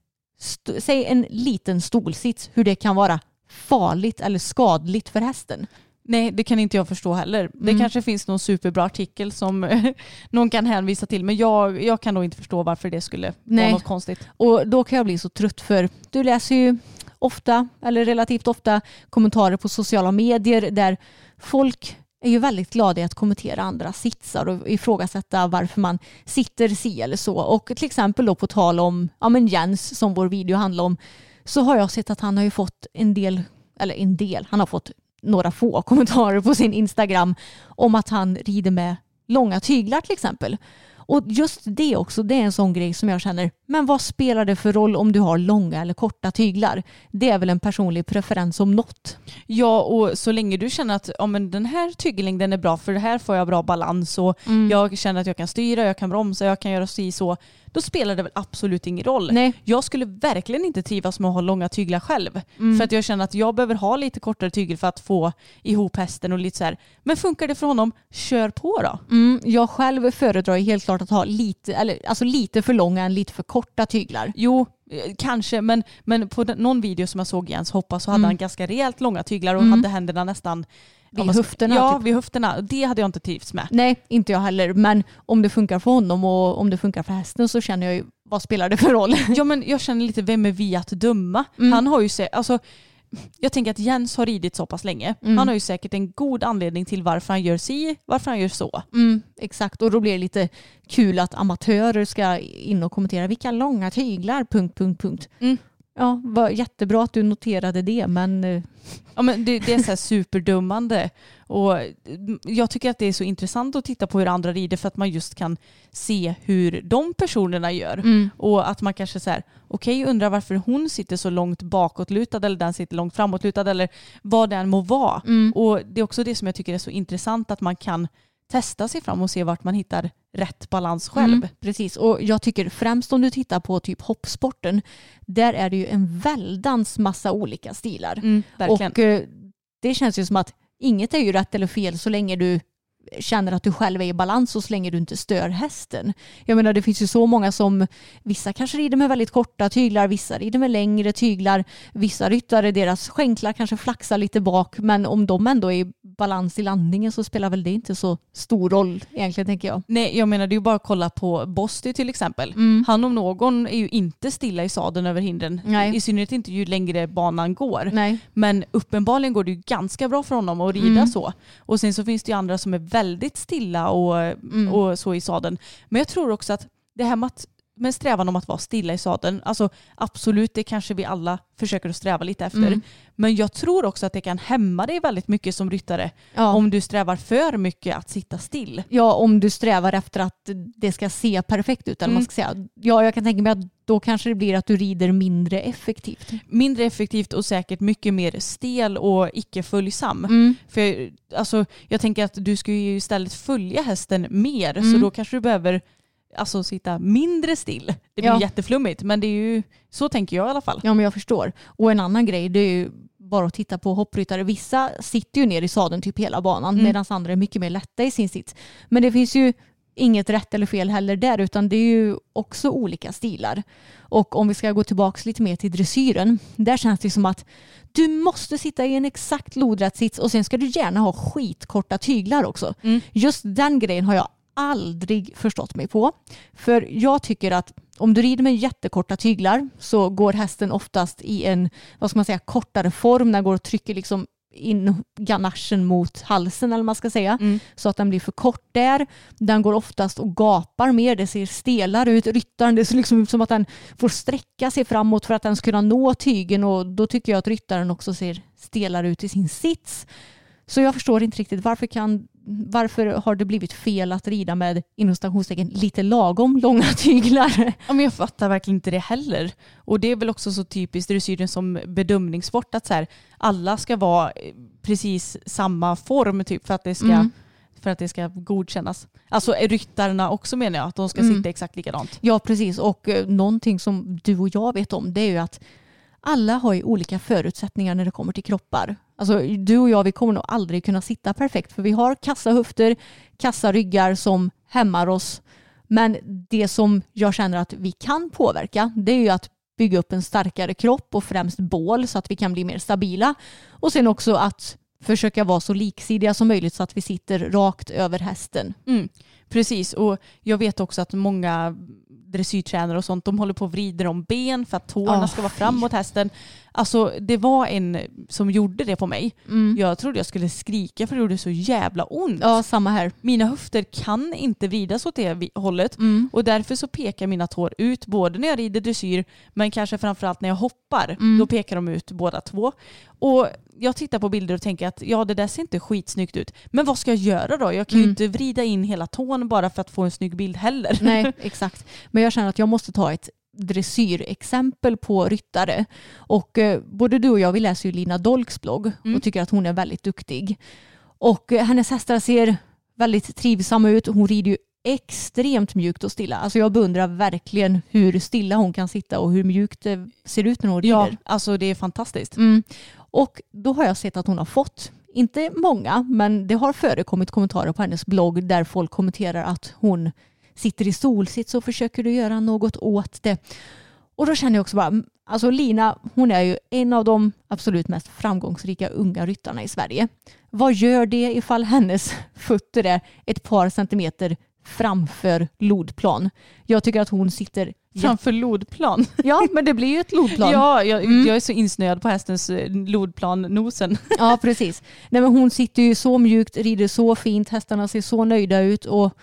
säg en liten stolsits, hur det kan vara farligt eller skadligt för hästen. Nej, det kan inte jag förstå heller. Det Mm. kanske finns någon superbra artikel som någon kan hänvisa till, men jag, jag kan nog inte förstå varför det skulle Nej. vara något konstigt. Och då kan jag bli så trött för du läser ju ofta, eller relativt ofta, kommentarer på sociala medier där folk är ju väldigt glada i att kommentera andra sitsar och ifrågasätta varför man sitter si eller så. Och till exempel då på tal om ja men Jens som vår video handlar om så har jag sett att han har ju fått en del, eller en del, han har fått några få kommentarer på sin Instagram om att han rider med långa tyglar till exempel. Och just det också, det är en sån grej som jag känner, men vad spelar det för roll om du har långa eller korta tyglar? Det är väl en personlig preferens om något. Ja, och så länge du känner att ja, men den här tygellängden är bra för det här får jag bra balans och Mm. jag känner att jag kan styra, jag kan bromsa, jag kan göra si så. Då spelar det väl absolut ingen roll. Nej. Jag skulle verkligen inte trivas med att ha långa tyglar själv. Mm. För att jag känner att jag behöver ha lite kortare tygel för att få ihop hästen och lite så här. Men funkar det för honom, kör på då. Mm, jag själv föredrar helt klart att ha lite, eller, alltså lite för långa än lite för korta tyglar. Jo, eh, kanske, men, men på någon video som jag såg Jens hoppa så hade Mm. han ganska rejält långa tyglar och Mm. hade händerna nästan Vid ska- höfterna, Ja, typ. vid höfterna. Det hade jag inte trivts med. Nej, inte jag heller. Men om det funkar för honom och om det funkar för hästen så känner jag ju, vad spelar det för roll? Ja men jag känner lite, vem är vi att döma? Mm. Han har ju sä- alltså, jag tänker att Jens har ridit så pass länge. Mm. Han har ju säkert en god anledning till varför han gör si, varför han gör så. Mm, exakt, och då blir det lite kul att amatörer ska in och kommentera vilka långa tyglar, punkt, punkt, punkt. Mm. Ja, var jättebra att du noterade det, men eh, Ja, men det, det är så här superdömande. Och jag tycker att det är så intressant att titta på hur andra rider för att man just kan se hur de personerna gör. Mm. Och att man kanske så här, okej undrar varför hon sitter så långt bakåtlutad eller den sitter långt framåtlutad eller vad den må vara. Mm. Och det är också det som jag tycker är så intressant att man kan testa sig fram och se vart man hittar rätt balans själv. Mm, precis, och jag tycker främst om du tittar på typ hoppsporten, där är det ju en väldans massa olika stilar. Mm. Och eh, det känns ju som att inget är ju rätt eller fel så länge du känner att du själv är i balans och så länge du inte stör hästen. Jag menar det finns ju så många som, vissa kanske rider med väldigt korta tyglar, vissa rider med längre tyglar, vissa ryttare, deras skänklar kanske flaxar lite bak, men om de ändå är i balans i landningen så spelar väl det inte så stor roll egentligen tänker jag. Nej, jag menar det är ju bara att kolla på Bosti till exempel. Mm. Han om någon är ju inte stilla i sadeln över hindren. Nej. I synnerhet inte ju längre banan går. Nej. Men uppenbarligen går det ju ganska bra för honom att rida Mm. så. Och sen så finns det ju andra som är väldigt stilla och, Mm. och så i sadeln. Men jag tror också att det här med, att, med strävan om att vara stilla i sadeln, alltså absolut det kanske vi alla försöker att sträva lite efter. Mm. Men jag tror också att det kan hämma dig väldigt mycket som ryttare Ja. om du strävar för mycket att sitta still. Ja, om du strävar efter att det ska se perfekt ut. Eller vad man Mm. ska säga. Ja, jag kan tänka mig att då kanske det blir att du rider mindre effektivt. Mindre effektivt och säkert mycket mer stel och icke följsam. Mm. För alltså, jag tänker att du ska ju istället följa hästen mer så Mm. då kanske du behöver alltså, sitta mindre still. Det blir Ja. jätteflummigt men det är ju så tänker jag i alla fall. Ja, men jag förstår. Och en annan grej, det är ju bara att titta på hoppryttare. Vissa sitter ju ner i sadeln typ hela banan Mm. medan andra är mycket mer lätta i sin sits. Men det finns ju inget rätt eller fel heller där utan det är ju också olika stilar. Och om vi ska gå tillbaka lite mer till dressyren, där känns det som att du måste sitta i en exakt lodrätt sits och sen ska du gärna ha skitkorta tyglar också. Mm. Just den grejen har jag aldrig förstått mig på. För jag tycker att om du rider med jättekorta tyglar så går hästen oftast i en vad ska man säga, kortare form. Den går och trycker liksom in ganachen mot halsen eller vad man ska säga. Mm. Så att den blir för kort där. Den går oftast och gapar mer. Det ser stelare ut. Ryttaren, det ser liksom ut som att den får sträcka sig framåt för att den ska kunna nå tygen och då tycker jag att ryttaren också ser stelare ut i sin sits. Så jag förstår inte riktigt varför, kan, varför har det blivit fel att rida med inom stationstecken lite lagom långa tyglar? Ja, men jag fattar verkligen inte det heller. Och det är väl också så typiskt dressyren som bedömningssport att så här, alla ska vara eh, precis samma form typ för att det ska Mm. för att det ska godkännas. Alltså ryttarna också menar jag, att de ska Mm. sitta exakt likadant. Ja precis och eh, någonting som du och jag vet om det är ju att alla har ju olika förutsättningar när det kommer till kroppar. Alltså du och jag vi kommer nog aldrig kunna sitta perfekt för vi har kassa höfter, kassa ryggar som hämmar oss. Men det som jag känner att vi kan påverka det är ju att bygga upp en starkare kropp och främst bål så att vi kan bli mer stabila. Och sen också att försöka vara så liksidiga som möjligt så att vi sitter rakt över hästen. Mm, precis, och jag vet också att många dressyrtränare och sånt, de håller på och vrider om ben för att tårna Ah, ska vara fram mot hästen. Alltså det var en som gjorde det på mig. Jag trodde jag skulle skrika för det gjorde så jävla ont. Ja, samma här. Mina höfter kan inte vridas åt det hållet Mm. och därför så pekar mina tår ut både när jag rider dressyr men kanske framförallt när jag hoppar. Mm. Då pekar de ut båda två. Och jag tittar på bilder och tänker att ja det där ser inte skitsnyggt ut. Men vad ska jag göra då? Jag kan ju Mm. inte vrida in hela tån bara för att få en snygg bild heller. Nej, exakt. Men jag känner att jag måste ta ett dressyrexempel på ryttare. Och eh, både du och jag vi läser ju Lina Dolks blogg Mm. och tycker att hon är väldigt duktig. Och eh, hennes hästar ser väldigt trivsamma ut. Hon rider ju extremt mjukt och stilla. Alltså jag beundrar verkligen hur stilla hon kan sitta och hur mjukt det ser ut när hon rider. Ja, alltså det är fantastiskt. Mm. Och då har jag sett att hon har fått, inte många, men det har förekommit kommentarer på hennes blogg där folk kommenterar att hon sitter i solsits och försöker du göra något åt det. Och då känner jag också bara, mm, alltså Lina, hon är ju en av de absolut mest framgångsrika unga ryttarna i Sverige. Vad gör det ifall hennes fötter är ett par centimeter framför lodplan? Jag tycker att hon sitter Framför lodplan. Ja, men det blir ju ett lodplan. Ja, jag, Mm. jag är så insnöad på hästens eh, lodplan-nosen. Ja, precis. Nej, men hon sitter ju så mjukt, rider så fint, hästarna ser så nöjda ut och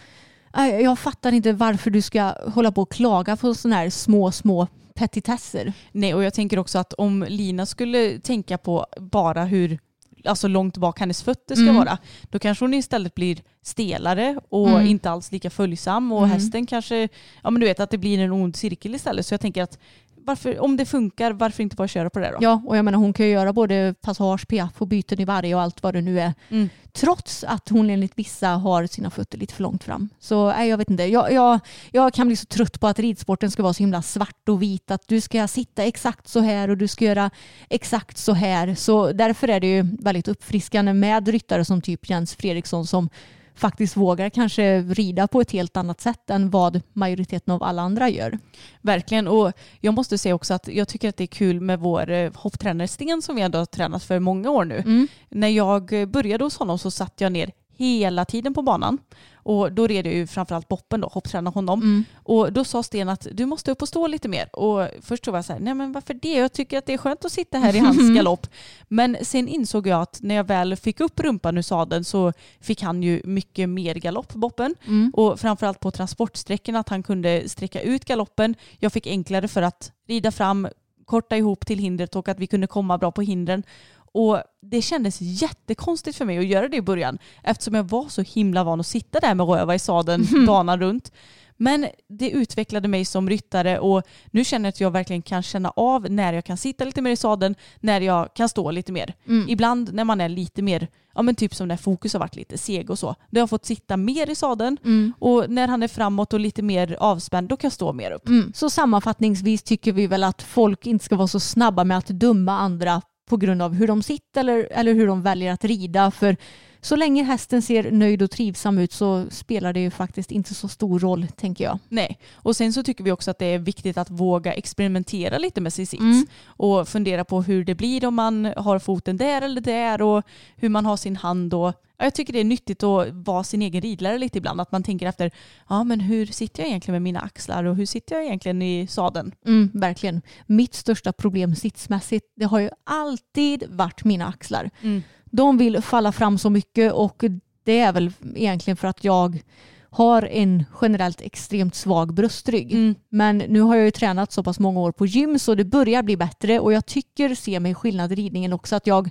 äh, jag fattar inte varför du ska hålla på och klaga på sådana här små, små petitesser. Nej, och jag tänker också att om Lina skulle tänka på bara hur alltså långt bak hennes fötter ska Mm. vara, då kanske hon istället blir stelare och Mm. inte alls lika följsam och Mm. hästen kanske, ja men du vet att det blir en ond cirkel istället. Så jag tänker att varför, om det funkar, varför inte bara köra på det då? Ja, och jag menar hon kan ju göra både passage, piaff och byten i varje och allt vad det nu är. Mm. Trots att hon enligt vissa har sina fötter lite för långt fram. Så nej, jag vet inte. Jag, jag, jag kan bli så trött på att ridsporten ska vara så himla svart och vit. Att du ska sitta exakt så här och du ska göra exakt så här. Så därför är det ju väldigt uppfriskande med ryttare som typ Jens Fredriksson som faktiskt vågar kanske rida på ett helt annat sätt än vad majoriteten av alla andra gör. Verkligen. Och jag måste säga också att jag tycker att det är kul med vår eh, hopptränare Sten som vi ändå har tränat för många år nu. När jag började hos honom så satt jag ner hela tiden på banan. Och då red jag ju framförallt Boppen då, hopptränade honom. Och då sa Sten att du måste upp och stå lite mer. Och först så var jag så här, nej men varför det? Jag tycker att det är skönt att sitta här i hans galopp. Men sen insåg jag att när jag väl fick upp rumpan ur sadeln så fick han ju mycket mer galopp, Boppen. Och framförallt på transportsträckorna att han kunde sträcka ut galoppen. Jag fick enklare för att rida fram, korta ihop till hindret och att vi kunde komma bra på hindren. Och det kändes jättekonstigt för mig att göra det i början eftersom jag var så himla van att sitta där med röva i sadeln banan runt. Men det utvecklade mig som ryttare och nu känner jag att jag verkligen kan känna av när jag kan sitta lite mer i sadeln, när jag kan stå lite mer. Ibland när man är lite mer, ja men typ som när fokus har varit lite seg och så, då har jag fått sitta mer i sadeln och när han är framåt och lite mer avspänd då kan jag stå mer upp. Så sammanfattningsvis tycker vi väl att folk inte ska vara så snabba med att döma andra på grund av hur de sitter eller, eller hur de väljer att rida. För så länge hästen ser nöjd och trivsam ut så spelar det ju faktiskt inte så stor roll tänker jag. Nej, och sen så tycker vi också att det är viktigt att våga experimentera lite med sin sits Mm. och fundera på hur det blir om man har foten där eller där och hur man har sin hand och ja, jag tycker det är nyttigt att vara sin egen ridlärare lite ibland. Att man tänker efter, ja men hur sitter jag egentligen med mina axlar och hur sitter jag egentligen i sadeln? Mm, verkligen. Mitt största problem sitsmässigt det har ju alltid varit mina axlar. De vill falla fram så mycket och det är väl egentligen för att jag har en generellt extremt svag bröstrygg. Men nu har jag ju tränat så pass många år på gym så det börjar bli bättre och jag tycker se mig skillnad i ridningen också att jag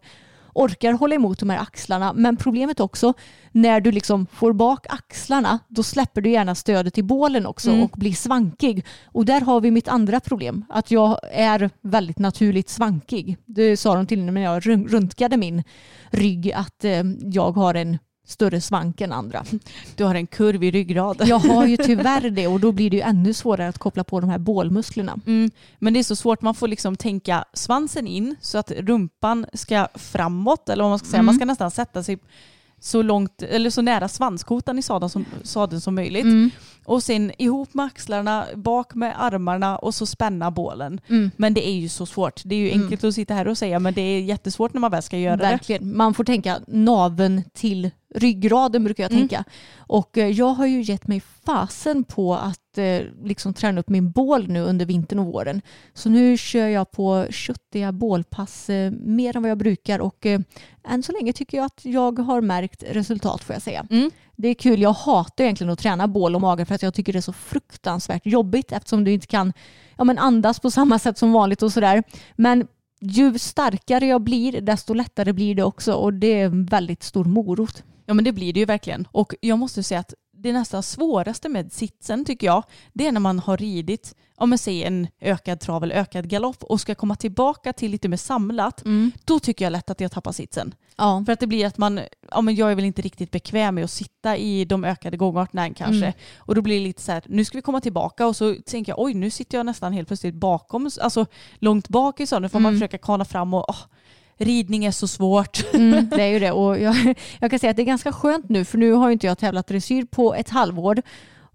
orkar hålla emot de här axlarna. Men problemet också när du liksom får bak axlarna då släpper du gärna stödet i bålen också och blir svankig. Och där har vi mitt andra problem. Att jag är väldigt naturligt svankig. Det sa de till mig när jag röntgade min rygg att eh, jag har en större svank än andra. Du har en kurv i ryggrad. Jag har ju tyvärr det och då blir det ju ännu svårare att koppla på de här bålmusklerna. Mm, men det är så svårt, man får liksom tänka svansen in så att rumpan ska framåt eller vad man ska säga, man ska nästan sätta sig så långt eller så nära svanskotan i sadeln som, sadeln som möjligt. Och sen ihop med axlarna, bak med armarna och så spänna bålen. Men det är ju så svårt. Det är ju enkelt att sitta här och säga men det är jättesvårt när man väl ska göra det. Verkligen. Man får tänka naven till ryggraden brukar jag tänka. Och eh, jag har ju gett mig fasen på att eh, liksom träna upp min bål nu under vintern och våren. Så nu kör jag på köttiga bålpass eh, mer än vad jag brukar och eh, än så länge tycker jag att jag har märkt resultat får jag säga. Det är kul. Jag hatar egentligen att träna bål och mage för att jag tycker det är så fruktansvärt jobbigt eftersom du inte kan ja, men andas på samma sätt som vanligt och sådär. Men ju starkare jag blir desto lättare blir det också och det är en väldigt stor morot. Ja men det blir det ju verkligen. Och jag måste säga att det nästan svåraste med sitsen tycker jag, det är när man har ridit, om man säger en ökad trav eller ökad galopp och ska komma tillbaka till lite mer samlat, då tycker jag lätt att jag tappar sitsen. Ja. För att det blir att man, ja men jag är väl inte riktigt bekväm med att sitta i de ökade gångarterna än kanske. Och då blir det lite så här, nu ska vi komma tillbaka och så tänker jag, oj nu sitter jag nästan helt plötsligt bakom, alltså långt bak i så, nu får man försöka kana fram och åh, ridning är så svårt. Mm, det är ju det och jag, jag kan säga att det är ganska skönt nu för nu har inte jag tävlat dressyr på ett halvår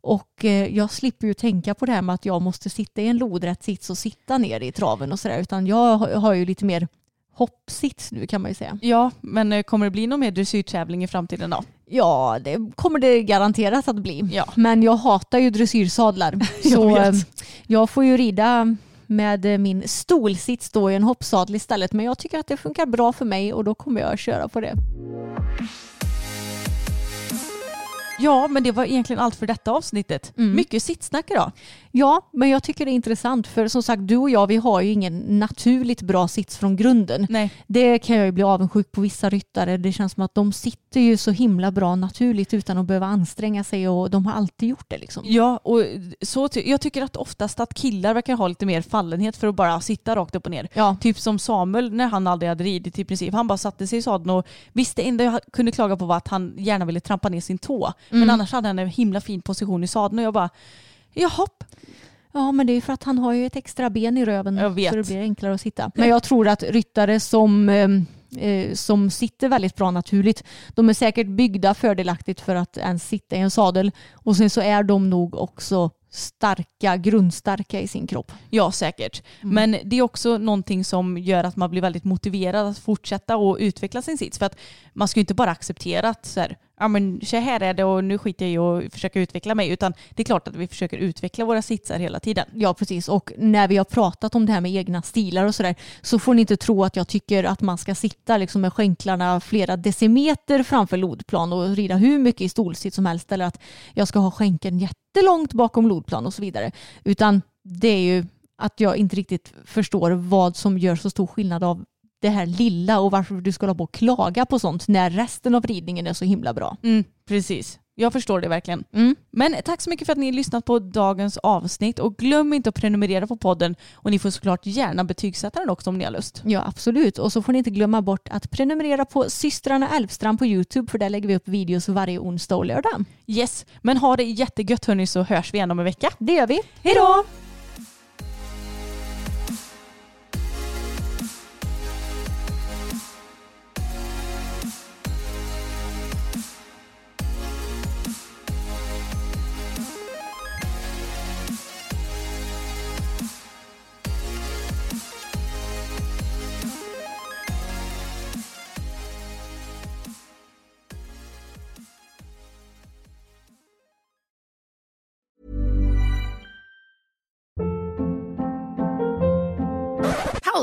och eh, jag slipper ju tänka på det här med att jag måste sitta i en lodrätt sits och sitta ner i traven och sådär utan jag har- ju lite mer hoppsits nu kan man ju säga. Ja, men eh, kommer det bli någon mer dressyrtävling i framtiden då? Ja, det kommer det garanterat att bli. Ja. Men jag hatar ju dressyrsadlar. Jag så eh, jag får ju rida med eh, min stolsits då i en hoppsadel istället. Men jag tycker att det funkar bra för mig och då kommer jag att köra på det. Ja, men det var egentligen allt för detta avsnittet. Mycket sittsnack idag. Ja, men jag tycker det är intressant för som sagt du och jag vi har ju ingen naturligt bra sits från grunden. Nej. Det kan jag ju bli avundsjuk på vissa ryttare. Det känns som att de sitter ju så himla bra naturligt utan att behöva anstränga sig och de har alltid gjort det liksom. Ja, och så ty- jag tycker att oftast att killar verkar ha lite mer fallenhet för att bara sitta rakt upp och ner. Ja. Typ som Samuel när han aldrig hade ridit i princip. Han bara satte sig i sadeln och visst det enda jag kunde klaga på var att han gärna ville trampa ner sin tå. Men annars hade han en himla fin position i sadeln och jag bara jaha. Ja, men det är för att han har ju ett extra ben i röven Jag vet. så det blir enklare att sitta. Men jag tror att ryttare som eh, eh, som sitter väldigt bra naturligt. De är säkert byggda fördelaktigt för att ens sitta i en sadel och sen så är de nog också starka, grundstarka i sin kropp. Ja, säkert. Mm. Men det är också någonting som gör att man blir väldigt motiverad att fortsätta och utveckla sin sits. För att man ska ju inte bara acceptera att så här, ja men så här är det och nu skiter jag i att försöka utveckla mig. Utan det är klart att vi försöker utveckla våra sitsar hela tiden. Ja, precis. Och när vi har pratat om det här med egna stilar och sådär så får ni inte tro att jag tycker att man ska sitta liksom med skänklarna flera decimeter framför lodplan och rida hur mycket i stolsitt som helst eller att jag ska ha skänken jättelångt bakom lodplan och så vidare. Utan det är ju att jag inte riktigt förstår vad som gör så stor skillnad av det här lilla och varför du ska hålla på och klaga på sånt när resten av ridningen är så himla bra. Mm, precis. Jag förstår det verkligen. Mm. Men tack så mycket för att ni har lyssnat på dagens avsnitt och glöm inte att prenumerera på podden och ni får såklart gärna betygsätta den också om ni har lust. Ja absolut och så får ni inte glömma bort att prenumerera på systrarna Elfstrand på YouTube för där lägger vi upp videos varje onsdag och lördag. Yes, men ha det jättegött hörni så hörs vi igen om en vecka. Det gör vi. Hej då!